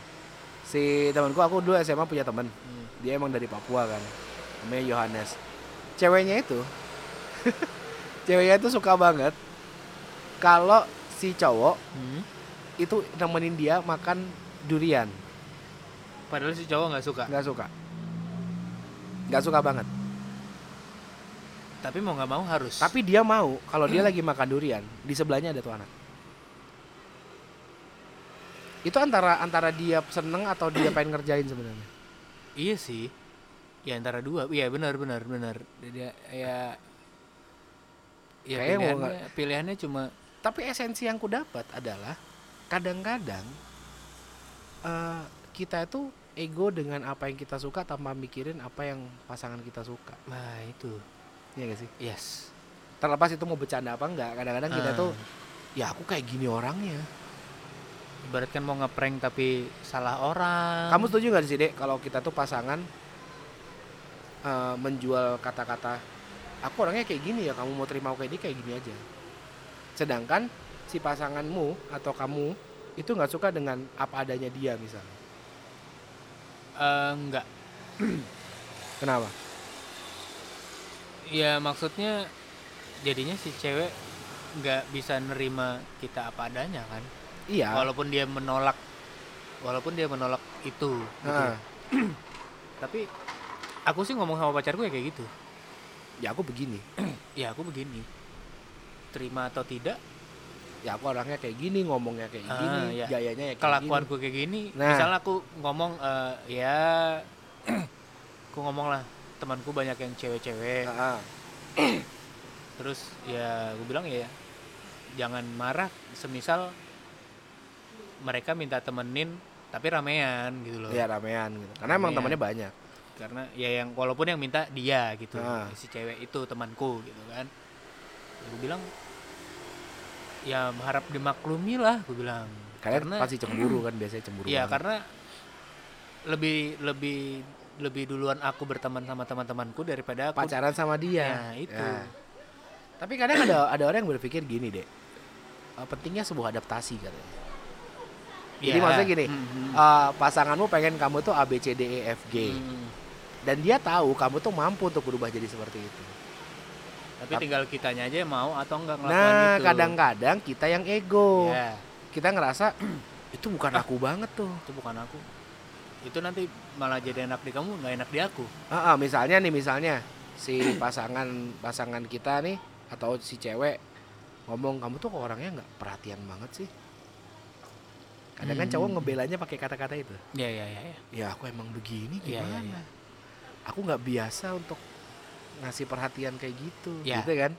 Si temanku aku dulu SMA punya teman. Hmm. Dia emang dari Papua kan. Namanya Yohanes. Ceweknya itu (laughs) ceweknya tuh suka banget kalau si cowok Hmm. itu nemenin dia makan durian Padahal si cowok nggak suka. nggak suka nggak suka banget Tapi mau nggak mau harus. tapi dia mau kalau dia lagi makan durian di sebelahnya ada tuh anak itu antara antara dia seneng atau dia pengen ngerjain sebenarnya iya sih. Ya antara dua. Iya benar benar benar. Dia ya ya Kayaknya mau pilihannya, pilihannya cuma tapi esensi yang ku dapat adalah kadang-kadang eh, kita itu ego dengan apa yang kita suka tanpa mikirin apa yang pasangan kita suka nah itu. Iya gak sih Yes. terlepas itu mau bercanda apa enggak kadang-kadang kita Ah. tuh ya aku kayak gini orangnya Ibarat kan mau ngeprank tapi salah orang. kamu setuju nggak sih dek kalau kita tuh pasangan eh, menjual kata-kata aku orangnya kayak gini ya kamu mau terima aku kayak dia kayak gini aja sedangkan si pasanganmu atau kamu itu nggak suka dengan apa adanya dia misalnya Eh, enggak. kenapa Ya maksudnya jadinya si cewek nggak bisa nerima kita apa adanya kan. iya Walaupun dia menolak walaupun dia menolak itu gitu. Nah, (clears throat) Tapi aku sih ngomong sama pacarku ya kayak gitu. ya aku begini (clears throat) Ya aku begini. Terima atau tidak, ya aku orangnya kayak gini ngomongnya kayak Ah, gini iya. gayanya ya kayak kelakuanku kayak gini. Nah. Misalnya aku ngomong eh, ya (clears throat) aku ngomong lah temanku banyak yang cewek-cewek. Ah, ah. (clears throat) Terus ya gue bilang ya jangan marah semisal mereka minta temenin tapi ramean gitu loh. ya ramean gitu karena emang Ramean. temannya banyak Karena ya yang walaupun yang minta dia gitu. Si cewek itu temanku gitu kan. gue bilang ya harap dimaklumi lah gue bilang. kalian Karena- pasti cemburu kan biasanya cemburu Iya banget. karena lebih lebih lebih duluan aku berteman sama teman-temanku daripada aku pacaran sama dia Nah, itu. Ya. tapi kadang ada (clears throat) ada orang yang berpikir gini deh eh, pentingnya sebuah adaptasi katanya jadi Ya. maksudnya gini Mhm. eh, pasanganmu pengen kamu tuh A B C D E F G Hmm. dan dia tahu kamu tuh mampu untuk berubah jadi seperti itu Tapi tinggal kitanya aja mau atau enggak ngelakuin nah itu. kadang-kadang kita yang ego Ya, kita ngerasa (clears throat) itu bukan aku banget tuh itu bukan aku. Itu nanti malah jadi enak di kamu, nggak enak di aku. Ah, ah, misalnya nih misalnya si (clears throat) pasangan pasangan kita nih atau si cewek ngomong kamu tuh orangnya nggak perhatian banget sih. Kadang kan Hmm. cowok ngebelanya pakai kata-kata itu. Ya, ya, ya, ya. Ya aku emang begini Iya, gimana? iya, iya. Aku nggak biasa untuk ngasih perhatian kayak gitu, Ya. gitu kan?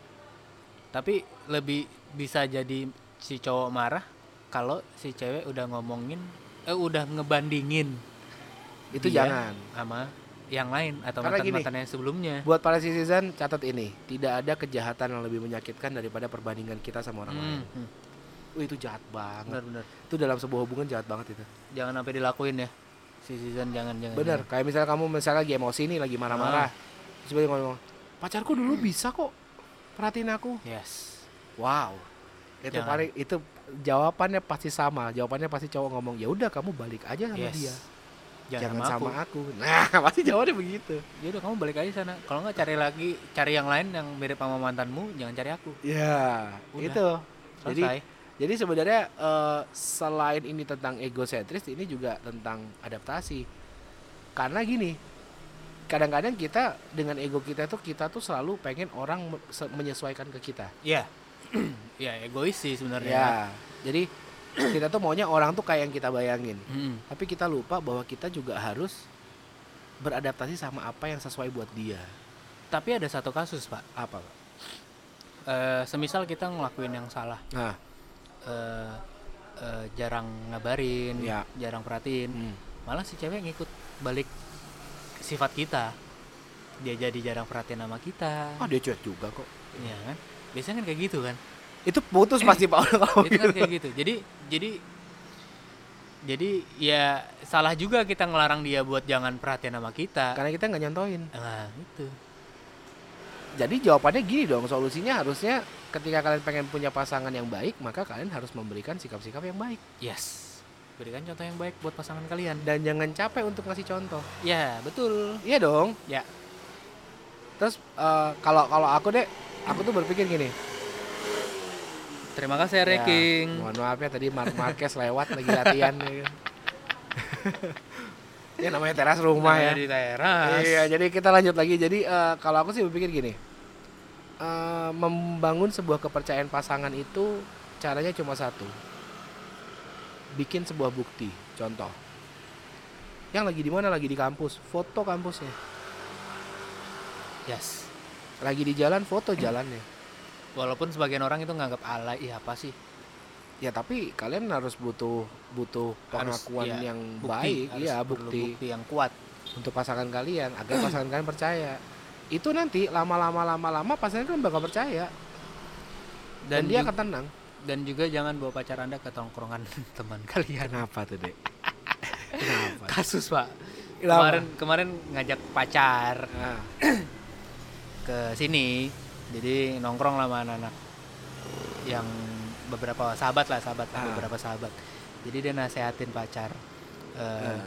Tapi lebih bisa jadi si cowok marah kalau si cewek udah ngomongin eh udah ngebandingin Itu Dia jangan. sama yang lain atau Karena gini. mantan-mantan yang sebelumnya. Buat para citizen catat ini, tidak ada kejahatan yang lebih menyakitkan daripada perbandingan kita sama orang lain. Hmm, hmm. Wih, itu jahat banget. Benar-benar. Itu dalam sebuah hubungan jahat banget itu. Jangan sampai dilakuin ya. Si season jangan jangan. Bener, jangan. kayak misalnya kamu misalnya lagi emosi nih, lagi marah-marah. Terus dia ngomong, pacarku dulu bisa kok perhatiin aku. Yes. Wow. Itu Jangan. paling itu jawabannya pasti sama. Jawabannya pasti cowok ngomong, "Ya udah kamu balik aja sama Yes. dia. Jangan, Jangan, sama, sama aku. aku." Nah, (laughs) pasti jawabannya begitu. Ya udah kamu balik aja sana. Kalau nggak cari lagi, cari yang lain yang mirip sama mantanmu, jangan cari aku. Ya, Udah. itu. Jadi Selesai. jadi sebenarnya eh, selain ini tentang egosentris, ini juga tentang adaptasi. Karena gini, kadang-kadang kita dengan ego kita tuh kita tuh selalu pengen orang menyesuaikan ke kita. Iya. (clears throat) ya egois sih sebenarnya. Ya, jadi kita tuh maunya orang tuh kayak yang kita bayangin. Mm-mm. Tapi kita lupa bahwa kita juga harus beradaptasi sama apa yang sesuai buat dia. Tapi ada satu kasus pak. Apa? Pak? Eh, semisal kita ngelakuin yang salah, Nah, eh, eh, jarang ngabarin, Ya. jarang perhatiin, hmm. malah si cewek ngikut balik sifat kita. Dia jadi jarang perhatian sama kita. oh dia cuek juga kok. Iya kan? Biasanya kan kayak gitu kan. Itu putus pasti Pak kalau itu kan gitu. kayak gitu jadi jadi jadi ya salah juga kita ngelarang dia buat jangan perhatian sama kita Karena kita nggak nyontoin. nah itu Jadi jawabannya gini dong, solusinya harusnya ketika kalian pengen punya pasangan yang baik, maka kalian harus memberikan sikap-sikap yang baik. yes berikan contoh yang baik buat pasangan kalian Dan jangan capek untuk ngasih contoh. ya betul Iya dong. ya Terus eh, kalau kalau aku deh aku tuh berpikir gini. Terima kasih ya, Reking. mohon maaf ya tadi Mark Marquez lewat lagi latihan. ya. (laughs) ya namanya teras rumah ya. di teras. Iya, jadi kita lanjut lagi. Jadi eh, kalau aku sih berpikir gini, eh, membangun sebuah kepercayaan pasangan itu caranya cuma satu, bikin sebuah bukti. Contoh, yang lagi di mana? Lagi di kampus, foto kampusnya. Yes. Lagi di jalan, foto jalannya. Walaupun sebagian orang itu nganggap alay, iya apa sih? Ya tapi kalian harus butuh butuh Harus, pengakuan iya, yang Bukti, baik, harus ya bukti bukti yang kuat. untuk pasangan kalian agar pasangan kalian percaya. Itu nanti lama-lama lama-lama pasangan kalian bakal percaya dan, Dan, dia akan tenang. dan juga jangan bawa pacar Anda ke tongkrongan (laughs) teman kalian. Kenapa tuh, Dek? (laughs) Kenapa? Kasus, Pak. Kenapa? Kemarin kemarin ngajak pacar Ah, (clears throat) ke sini. Jadi nongkrong lah sama anak-anak yang beberapa sahabat lah, sahabat Ah. beberapa sahabat. Jadi dia nasehatin pacar. eh, Ah.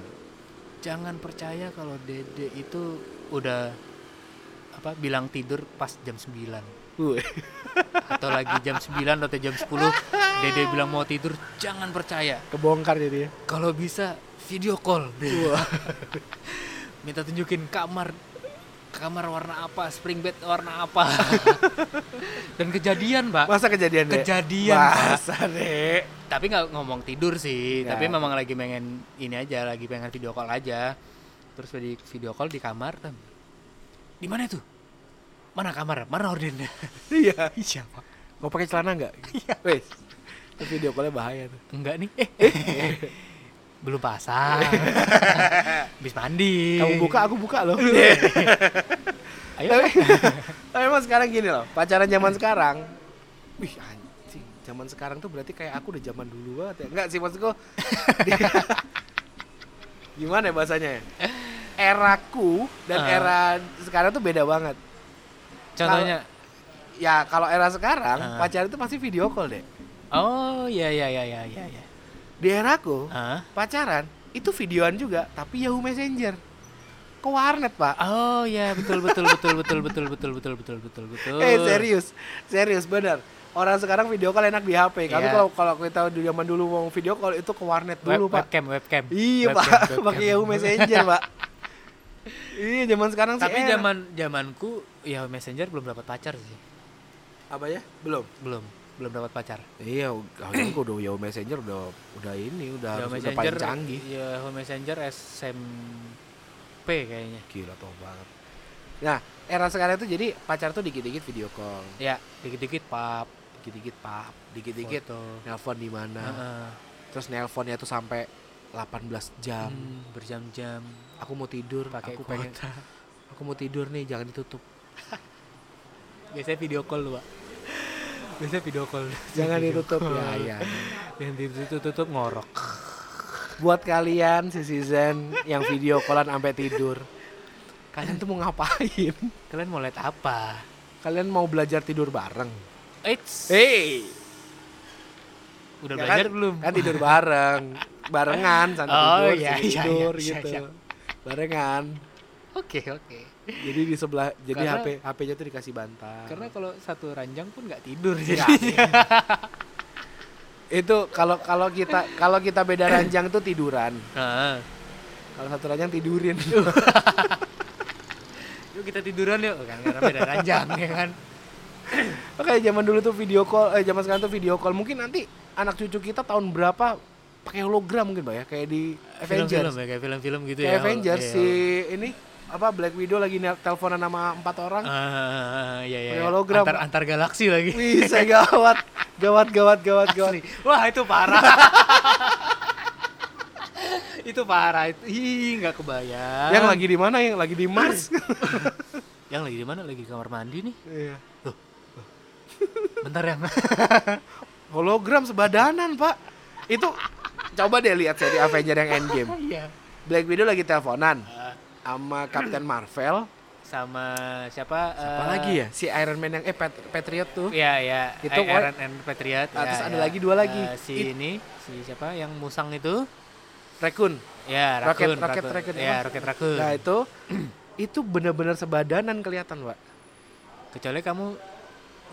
Jangan percaya kalau Dede itu udah apa bilang tidur pas jam 9 Wuh. atau lagi jam 9 atau jam 10 Dede bilang mau tidur jangan percaya kebongkar jadi ya. kalau bisa video call Dede. minta tunjukin kamar kamar warna apa spring bed warna apa (laughs) dan kejadian pak Masa kejadian, Dek? Kejadian, Pak. Masa, Dek? tapi nggak ngomong tidur sih Ya. tapi memang lagi pengen ini aja lagi pengen video call aja terus di video call di kamar di mana itu mana kamar mana ordennya (laughs) Iya. iya pak Mau pakai celana enggak? Iya. Wes. Video call bahaya tuh. enggak nih eh (laughs) belum pasang (laughs) habis mandi Kamu buka, aku buka loh. (laughs) ayo tapi, tapi emang sekarang gini loh, pacaran zaman sekarang. Wih, anjing. Zaman sekarang tuh berarti kayak aku udah zaman dulu banget ya. Enggak sih maksudku. (laughs) Gimana ya bahasanya ya? Eraku dan Ah. era sekarang tuh beda banget. contohnya Ya kalau era sekarang Ah. pacaran itu pasti video call deh. oh iya iya iya iya iya iya Di eraku Hah? pacaran itu videoan juga tapi Yahoo Messenger. Ke warnet, Pak. oh iya betul betul betul betul betul betul betul betul betul betul Eh serius, serius bener. Orang sekarang video call enak di HP. Tapi Iya. kalau kalau kita di zaman dulu mau video call itu ke warnet dulu, Web- Pak. webcam webcam Iya, Webcam, Pak. (laughs) Pakai Yahoo Messenger, Pak. Iya, zaman sekarang sih tapi zaman zamanku ya messenger belum dapat pacar sih apa ya? Belum. belum belum dapat pacar Iya, kalau gua udah Yahoo Messenger udah udah ini udah Yahoo harus udah paling canggih. ya Yahoo Messenger SMP kayaknya Gila tuh banget. Nah, era sekarang itu jadi pacar tuh dikit-dikit video call, ya dikit-dikit pap dikit-dikit pap, dikit-dikit foto. nelpon di mana. Heeh. Terus nelponnya tuh sampai 18 jam. Hmm, berjam-jam Aku mau tidur, pakai aku kuota pengen aku mau tidur nih, jangan ditutup. (laughs) biasanya video call lu pak biasanya video call Jangan Video ditutup call. ya, ya. yang ditutup tutup ngorok Buat kalian si season yang video callan sampai tidur. Kalian tuh mau ngapain? kalian mau lihat apa Kalian mau belajar tidur bareng? Eits, Hey, udah ya belajar kan, belum Kan tidur bareng, barengan sambil Oh, tidur, iya, iya, tidur iya, gitu. iya. Barengan. oke oke Jadi di sebelah, jadi Karena- HP HP-nya tuh dikasih bantal. karena kalau satu ranjang pun nggak tidur Iya. jadi itu kalau kalau kita kalau kita beda ranjang tuh tiduran. Kalau satu ranjang tidurin. (laughs) yuk kita tiduran yuk kan karena beda ranjang ya kan Oke, zaman dulu tuh video call, eh zaman sekarang tuh video call. Mungkin nanti anak cucu kita tahun berapa pakai hologram mungkin, Pak ya, kayak di film-film Avengers. ya kayak film-film gitu kayak ya Avengers Iya. si ini apa Black Widow lagi teleponan sama empat orang. Ah, iya iya iya. hologram. antar antar galaksi lagi Bisa gawat, gawat, gawat, gawat, gawat. Asli. wah itu parah (laughs) itu parah itu ih nggak kebayang Yang lagi di mana? Yang lagi di Mars. (laughs) yang lagi di mana lagi di kamar mandi nih Iya. bentar yang (laughs) Hologram sebadanan, Pak. Itu coba deh lihat seri Avenger yang Endgame. iya Black Widow lagi teleponan Ah, sama Captain Marvel. sama siapa Apa eh, lagi ya? Si Iron Man yang eh Pat- Patriot tuh. Iya ya, Itu itu pokoknya- Iron and Patriot. Ya, terus ada ya. lagi, dua lagi. Eh, si It- ini, si siapa yang musang itu? Raccoon. Ya, Raccoon. Rocket Raccoon. Raccoon, Ya? Rocket Raccoon. Nah, itu (clears throat) itu benar-benar sebadanan kelihatan, Pak. Kecuali kamu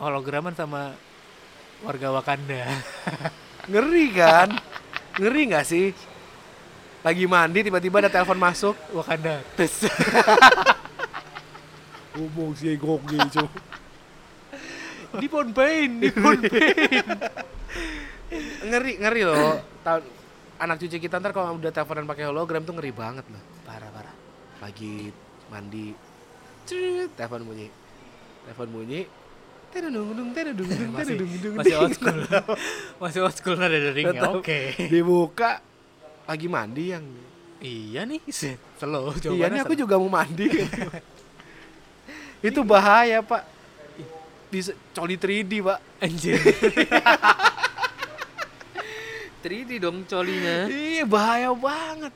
holograman sama warga Wakanda. (laughs) Ngeri kan? Ngeri nggak sih? Lagi mandi tiba-tiba ada telepon masuk. Wakanda. Tes. (laughs) Ngomong sih gogi cu. di Pain, di Pain. (laughs) ngeri ngeri loh. Tahun anak cucu kita ntar kalau udah teleponan pakai hologram tuh ngeri banget loh. parah parah. Lagi mandi, telepon bunyi, telepon bunyi, tedudung dung tedudung dung Masih tedudung dung. masih old (laughs) school. masih old school nada deringnya. Tetap. Oke. Dibuka lagi mandi yang Iya nih, (laughs) set. slow. iya nih aku juga mau mandi (laughs) itu bahaya pak bisa coli 3D pak anjir. (laughs) 3D dong colinya. iya bahaya banget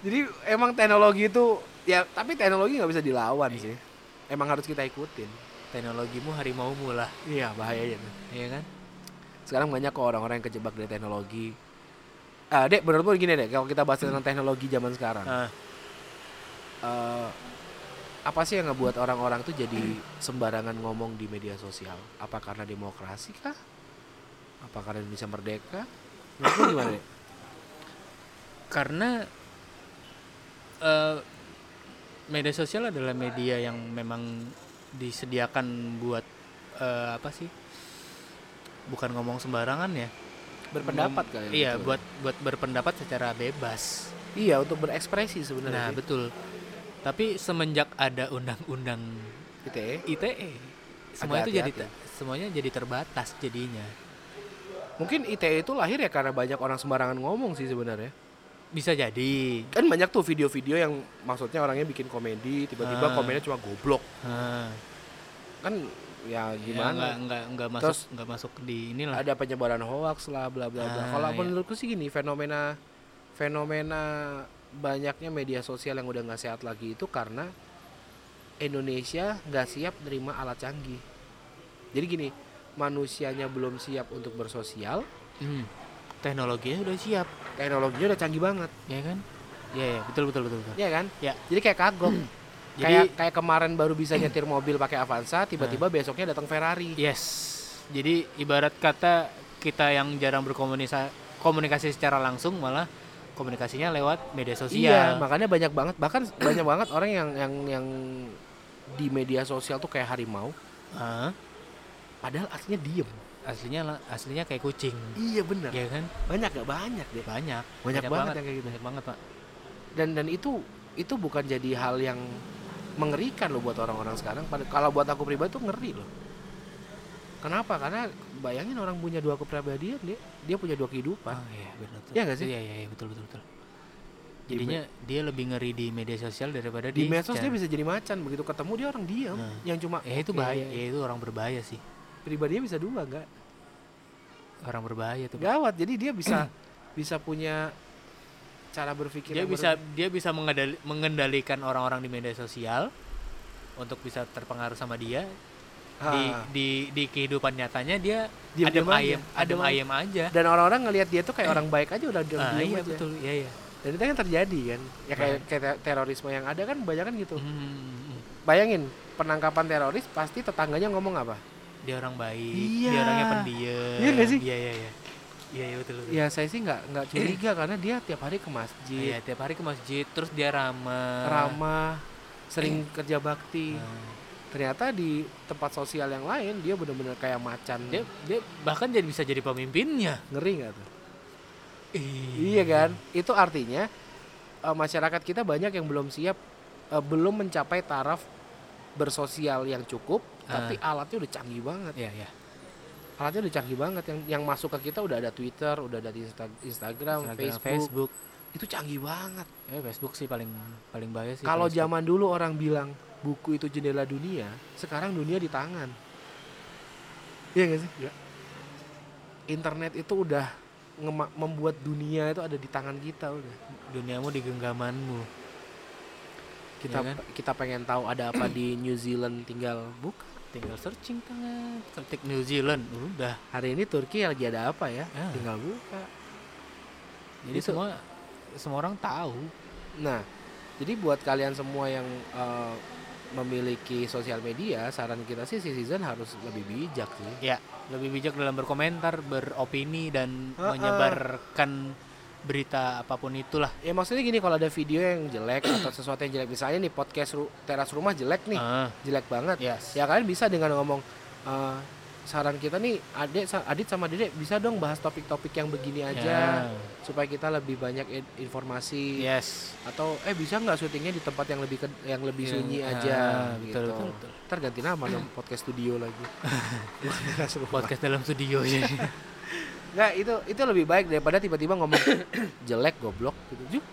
jadi emang teknologi itu ya tapi teknologi nggak bisa dilawan sih emang harus kita ikutin Teknologimu harimaumu lah, iya bahayanya iya kan? sekarang banyak kok orang-orang yang kejebak dari teknologi ah dek menurutmu gini deh kalau kita bahas tentang teknologi zaman sekarang Ah, eh, apa sih yang ngebuat orang-orang tuh jadi sembarangan ngomong di media sosial? Apa karena demokrasi kah? Apa karena Indonesia merdeka? Menurutmu gimana deh? karena eh, media sosial adalah media yang memang disediakan buat eh, apa sih? Bukan ngomong sembarangan ya. Berpendapat ya, Iya, betul. buat buat berpendapat secara bebas. Iya untuk berekspresi sebenarnya. Nah, sih. betul. Tapi semenjak ada undang-undang ITE. ITE, semua Agak itu jadi semuanya jadi terbatas jadinya. Mungkin ITE itu lahir ya karena banyak orang sembarangan ngomong sih sebenarnya. Bisa jadi. Kan banyak tuh video-video yang maksudnya orangnya bikin komedi, tiba-tiba Ah. komennya cuma goblok. Nah, Kan ya ya gimana? nggak nggak nggak masuk Terus nggak masuk di inilah. ada penyebaran hoax lah bla bla bla. Ah, Kalau iya. menurutku sih gini, fenomena fenomena banyaknya media sosial yang udah nggak sehat lagi itu karena Indonesia nggak siap nerima alat canggih. Jadi gini, manusianya belum siap untuk bersosial, Hmm, teknologinya udah siap, teknologinya udah canggih banget, ya kan? Iya, ya, betul betul betul betul. ya kan? Ya. Jadi kayak kagok. (clears throat) Jadi kayak kayak kemarin baru bisa nyetir mobil pakai Avanza, tiba-tiba besoknya datang Ferrari. yes. Jadi ibarat kata kita yang jarang berkomunikasi komunikasi secara langsung malah komunikasinya lewat media Iya, sosial. makanya banyak banget bahkan (coughs) banyak banget orang yang yang yang di media sosial tuh kayak harimau, Ah, padahal aslinya diem. aslinya aslinya kayak kucing. Iya bener. Ya kan? Banyak gak banyak deh. Banyak. Banyak, banget, yang kayak gitu. Banyak banget, Pak. Dan dan itu itu bukan jadi hal yang mengerikan loh buat orang-orang sekarang. Kalau buat aku pribadi tuh ngeri loh. Kenapa? Karena bayangin orang punya dua kepribadian dia, dia punya dua kehidupan. Oh iya, benar betul. Iya nggak sih? Iya, iya, iya, betul betul betul. Jadinya dia lebih ngeri di media sosial daripada Di di medsos dia bisa jadi macan, begitu ketemu dia orang diam, Nah. yang cuma Ya itu oke. bahaya, ya itu orang berbahaya sih. Pribadinya bisa dua enggak? Orang berbahaya tuh. Gawat. Jadi dia bisa (clears throat) bisa punya cara berpikir Dia bisa ber- dia bisa mengendali- mengendalikan orang-orang di media sosial untuk bisa terpengaruh sama dia. Di Ah. di di kehidupan nyatanya dia Diam-diam adem aja, ayem, adem adem ayem aja. dan orang-orang ngelihat dia tuh kayak orang baik aja udah diam Ah, iya aja. betul, iya iya. Dan itu kan terjadi kan. Ya kayak, Nah. kayak te- terorisme yang ada kan banyak kan gitu. Hmm, hmm, hmm. Bayangin penangkapan teroris pasti tetangganya ngomong apa? Dia orang baik, Iya. dia orangnya pendiam. Iya nggak sih? Iya iya iya. Iya iya betul betul. Ya saya sih nggak nggak curiga (clears throat) karena dia tiap hari ke masjid, Iya, tiap hari ke masjid, terus dia ramah. ramah, sering (clears throat) kerja bakti. Nah, Ternyata di tempat sosial yang lain dia bener-bener kayak macan. dia dia bahkan jadi bisa jadi pemimpinnya. ngeri nggak tuh? Iya kan? Itu artinya eh, masyarakat kita banyak yang belum siap, eh, belum mencapai taraf bersosial yang cukup, Ah. tapi alatnya udah canggih banget. Iya, iya. Alatnya udah canggih banget. Yang yang masuk ke kita udah ada Twitter, udah ada Insta- Instagram, Instagram, Facebook. Facebook. Itu canggih banget. Eh, Facebook sih paling paling bahaya sih. Kalau zaman dulu orang bilang buku itu jendela dunia, sekarang dunia di tangan. Iya gak sih? Internet itu udah membuat dunia itu ada di tangan kita udah. duniamu di genggamanmu. Kita Iya kan? kita pengen tahu ada apa di New Zealand tinggal buka. Tinggal searching tangan, ketik New Zealand, udah. Hari ini Turki lagi ada apa ya? Ah. Tinggal buka. Jadi Itu- semua semua orang tahu. Nah, jadi buat kalian semua yang eh, memiliki sosial media, saran kita sih citizen harus lebih bijak sih. Ya, lebih bijak dalam berkomentar, beropini dan Heeh. menyebarkan berita apa pun itulah. Ya maksudnya gini kalau ada video yang jelek atau (clears throat) sesuatu yang jelek misalnya nih podcast ru- teras rumah jelek nih, Ah, jelek banget. yes. Ya kalian bisa dengan ngomong eh, saran kita nih Adit sa- Adit sama Dede bisa dong bahas topik-topik yang begini aja Ya. supaya kita lebih banyak in- informasi Yes. atau eh bisa nggak syutingnya di tempat yang lebih ke- yang lebih Yang- sunyi ah, aja betul, gitu. betul, betul. Ntar ganti nama dong (clears throat) podcast studio lagi. (clears throat) Podcast dalam studio ya. (laughs) Nggak, itu itu lebih baik daripada tiba-tiba ngomong (coughs) jelek goblok gitu. Juk.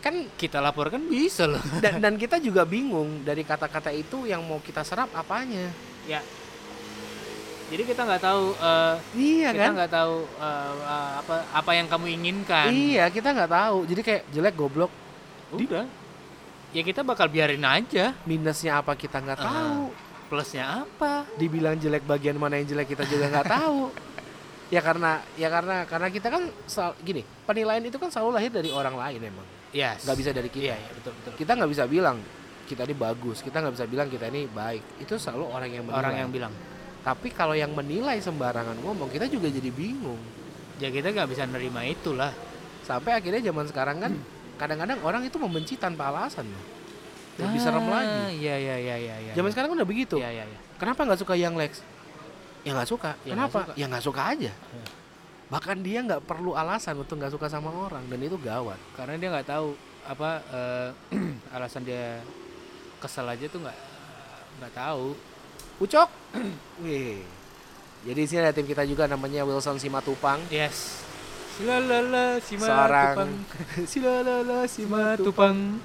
Kan Kita laporkan bisa loh. (laughs) dan, dan kita juga bingung dari kata-kata itu yang mau kita serap apanya. ya. Jadi kita nggak tahu eh, Iya kita kan? nggak tahu eh, eh, apa apa yang kamu inginkan. Iya, kita nggak tahu. Jadi kayak jelek goblok. Udah. Ya kita bakal biarin aja. Minusnya apa kita nggak Ah. tahu. Plusnya apa? Dibilang jelek bagian mana yang jelek kita juga nggak tahu. (laughs) Ya karena ya karena karena kita kan gini, penilaian itu kan selalu lahir dari orang lain emang. Yes. Nggak bisa dari kita. Iya, iya, betul betul. Kita nggak bisa bilang kita ini bagus, kita nggak bisa bilang kita ini baik. Itu selalu orang yang menilai. Orang yang bilang. Tapi kalau yang menilai sembarangan ngomong, kita juga jadi bingung. Ya kita nggak bisa nerima itulah. Sampai akhirnya zaman sekarang kan kadang-kadang orang itu membenci tanpa alasan. Lebih serem Ah, lagi. Iya iya iya iya. iya. Zaman sekarang kan udah begitu. Iya iya iya. Kenapa nggak suka yang Lex? Ya nggak suka. Ya Kenapa? suka. Ya nggak suka aja. Ya. Bahkan dia nggak perlu alasan untuk nggak suka sama orang dan itu gawat. Karena dia nggak tahu apa eh, (clears throat) alasan dia kesel aja tuh nggak nggak tahu. Ucok. (clears throat) Wih. Jadi di sini ada tim kita juga namanya Wilson Simatupang. Yes. Silalala sima Seorang (laughs) Silalala sima tupang.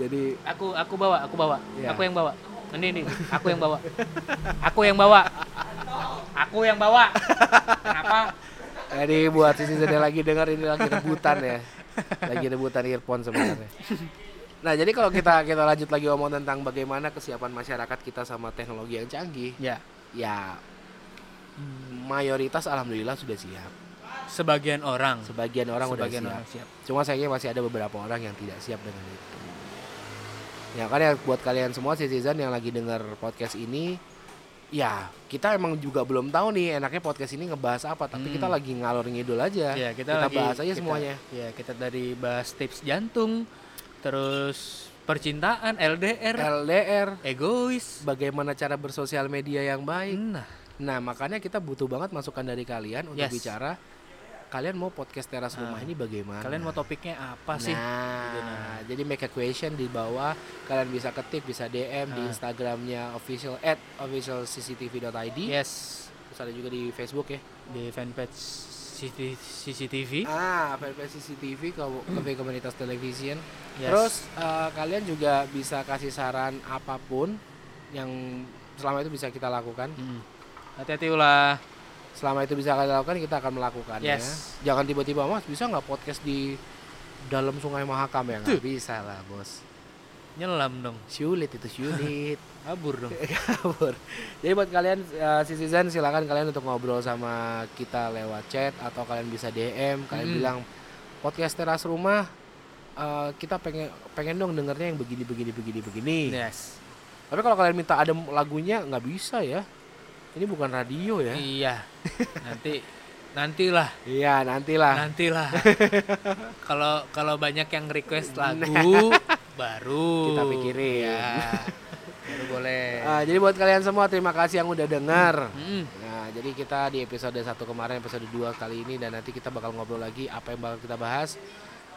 Jadi Aku aku bawa, aku bawa. Iya. Aku yang bawa. Ini ini, aku yang bawa. Aku yang bawa. Aku yang bawa. Kenapa? jadi buat sisi yang lagi dengar ini lagi rebutan ya. Lagi rebutan earphone sebenarnya. Nah, jadi kalau kita kita lanjut lagi ngomong tentang bagaimana kesiapan masyarakat kita sama teknologi yang canggih, Ya, ya mayoritas alhamdulillah sudah siap. sebagian orang. Sebagian orang sebagian udah siap. orang siap. Cuma sayangnya masih ada beberapa orang yang tidak siap dengan itu. Ya kan ya buat kalian semua citizen yang lagi dengar podcast ini, ya kita emang juga belum tahu nih enaknya podcast ini ngebahas apa, tapi Hmm. kita lagi ngalor ngidul aja. Ya, kita, Kita lagi bahas aja kita- semuanya. Ya, kita dari bahas tips jantung, terus percintaan, LDR, LDR, egois. bagaimana cara bersosial media yang baik. Nah, Nah, makanya kita butuh banget masukan dari kalian untuk Yes. bicara kalian mau podcast teras rumah Ah. ini bagaimana? kalian mau topiknya apa sih? Nah, Gitu, nah. jadi make a question di bawah. Kalian bisa ketik, bisa DM di Ah. Instagramnya official at officialcctv.id. Yes, Terus ada juga di Facebook ya. di fanpage CCTV. Ah, fanpage CCTV Ko- Cafe Komunitas Television. Yes. Terus eh, kalian juga bisa kasih saran apa pun yang selama itu bisa kita lakukan. Mm. hati-hati ulah. Selama itu bisa kita lakukan, kita akan melakukannya. Yes. Jangan tiba-tiba mas bisa nggak podcast di dalam Sungai Mahakam ya nggak bisa lah bos. Nyelam dong, Sulit itu sulit. (laughs) kabur dong. (laughs) kabur. Jadi buat kalian uh, citizen silakan kalian untuk ngobrol sama kita lewat chat atau kalian bisa DM, kalian Mm. bilang podcast teras rumah uh, kita pengen pengen dong dengernya yang begini begini begini begini. Yes. Tapi kalau kalian minta ada lagunya nggak bisa ya. Ini bukan radio ya. Iya. Nanti nantilah, Iya, nantilah. nantilah. (laughs) Kalau kalau banyak yang request lagu baru Kita pikirin. Ya. Baru boleh. Uh, jadi buat kalian semua terima kasih yang udah dengar. Mm. Nah, jadi kita di episode 1 kemarin, episode 2 kali ini dan nanti kita bakal ngobrol lagi apa yang bakal kita bahas.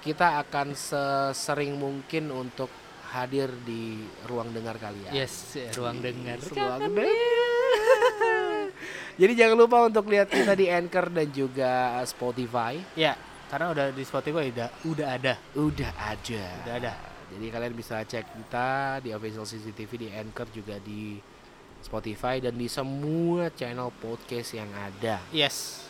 Kita akan sesering mungkin untuk hadir di ruang dengar kalian. Yes, ya, ruang dengar. Ruang dengar. (laughs) Jadi jangan lupa untuk lihat kita di Anchor dan juga Spotify. Ya, karena udah di Spotify udah udah ada, Udah ada. udah ada. Jadi kalian bisa cek kita di official CCTV di Anchor juga di Spotify dan di semua channel podcast yang ada. Yes.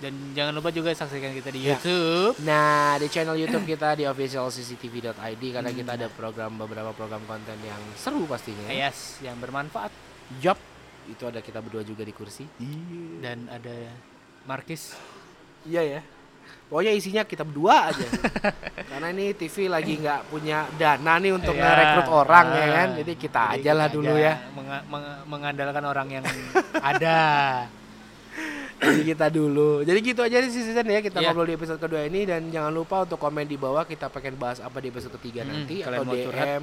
Dan jangan lupa juga saksikan kita di Ya. YouTube. Nah, di channel YouTube kita di officialcctv.id karena Hmm. kita ada program beberapa program konten yang seru pastinya. Yes, yang bermanfaat Yup. Itu ada kita berdua juga di kursi. dan ada Markis. Iya ya. Pokoknya isinya kita berdua aja. (laughs) Karena ini TV lagi nggak punya dana nih untuk Iya. ngerekrut orang ya kan. Jadi kita Jadi aja lah kita dulu aja ya. meng- mengandalkan orang yang (laughs) ada. Jadi kita dulu. Jadi gitu aja sih season ya kita Iya. ngobrol di episode kedua ini dan jangan lupa untuk komen di bawah kita pengen bahas apa di episode ketiga Hmm, nanti kalian atau mau DM. curhat.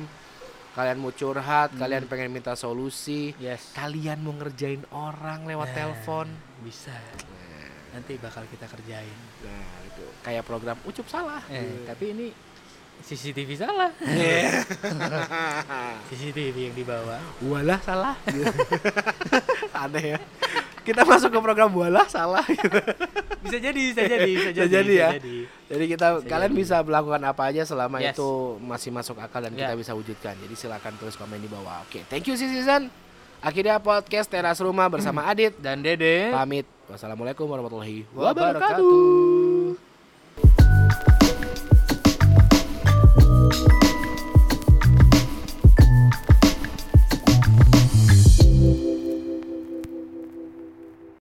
Kalian mau curhat, Hmm. kalian pengen minta solusi, Yes. kalian mau ngerjain orang lewat Nah, telepon. Bisa. Nanti bakal kita kerjain. Nah, itu kayak program ucup salah. Eh, tapi ini CCTV salah. Iya. (laughs) CCTV yang dibawa. Walah salah. (laughs) Aneh ya kita masuk ke program bola salah gitu. (laughs) bisa jadi bisa jadi bisa (laughs) jadi, jadi ya jadi. jadi kita bisa kalian jadi. bisa melakukan apa aja selama yes. itu masih masuk akal dan yeah. kita ya. bisa wujudkan jadi silakan tulis komen di bawah oke okay. thank you sih season akhirnya podcast teras rumah bersama hmm. (clears throat) Adit dan Dede pamit wassalamualaikum warahmatullahi wabarakatuh, wabarakatuh.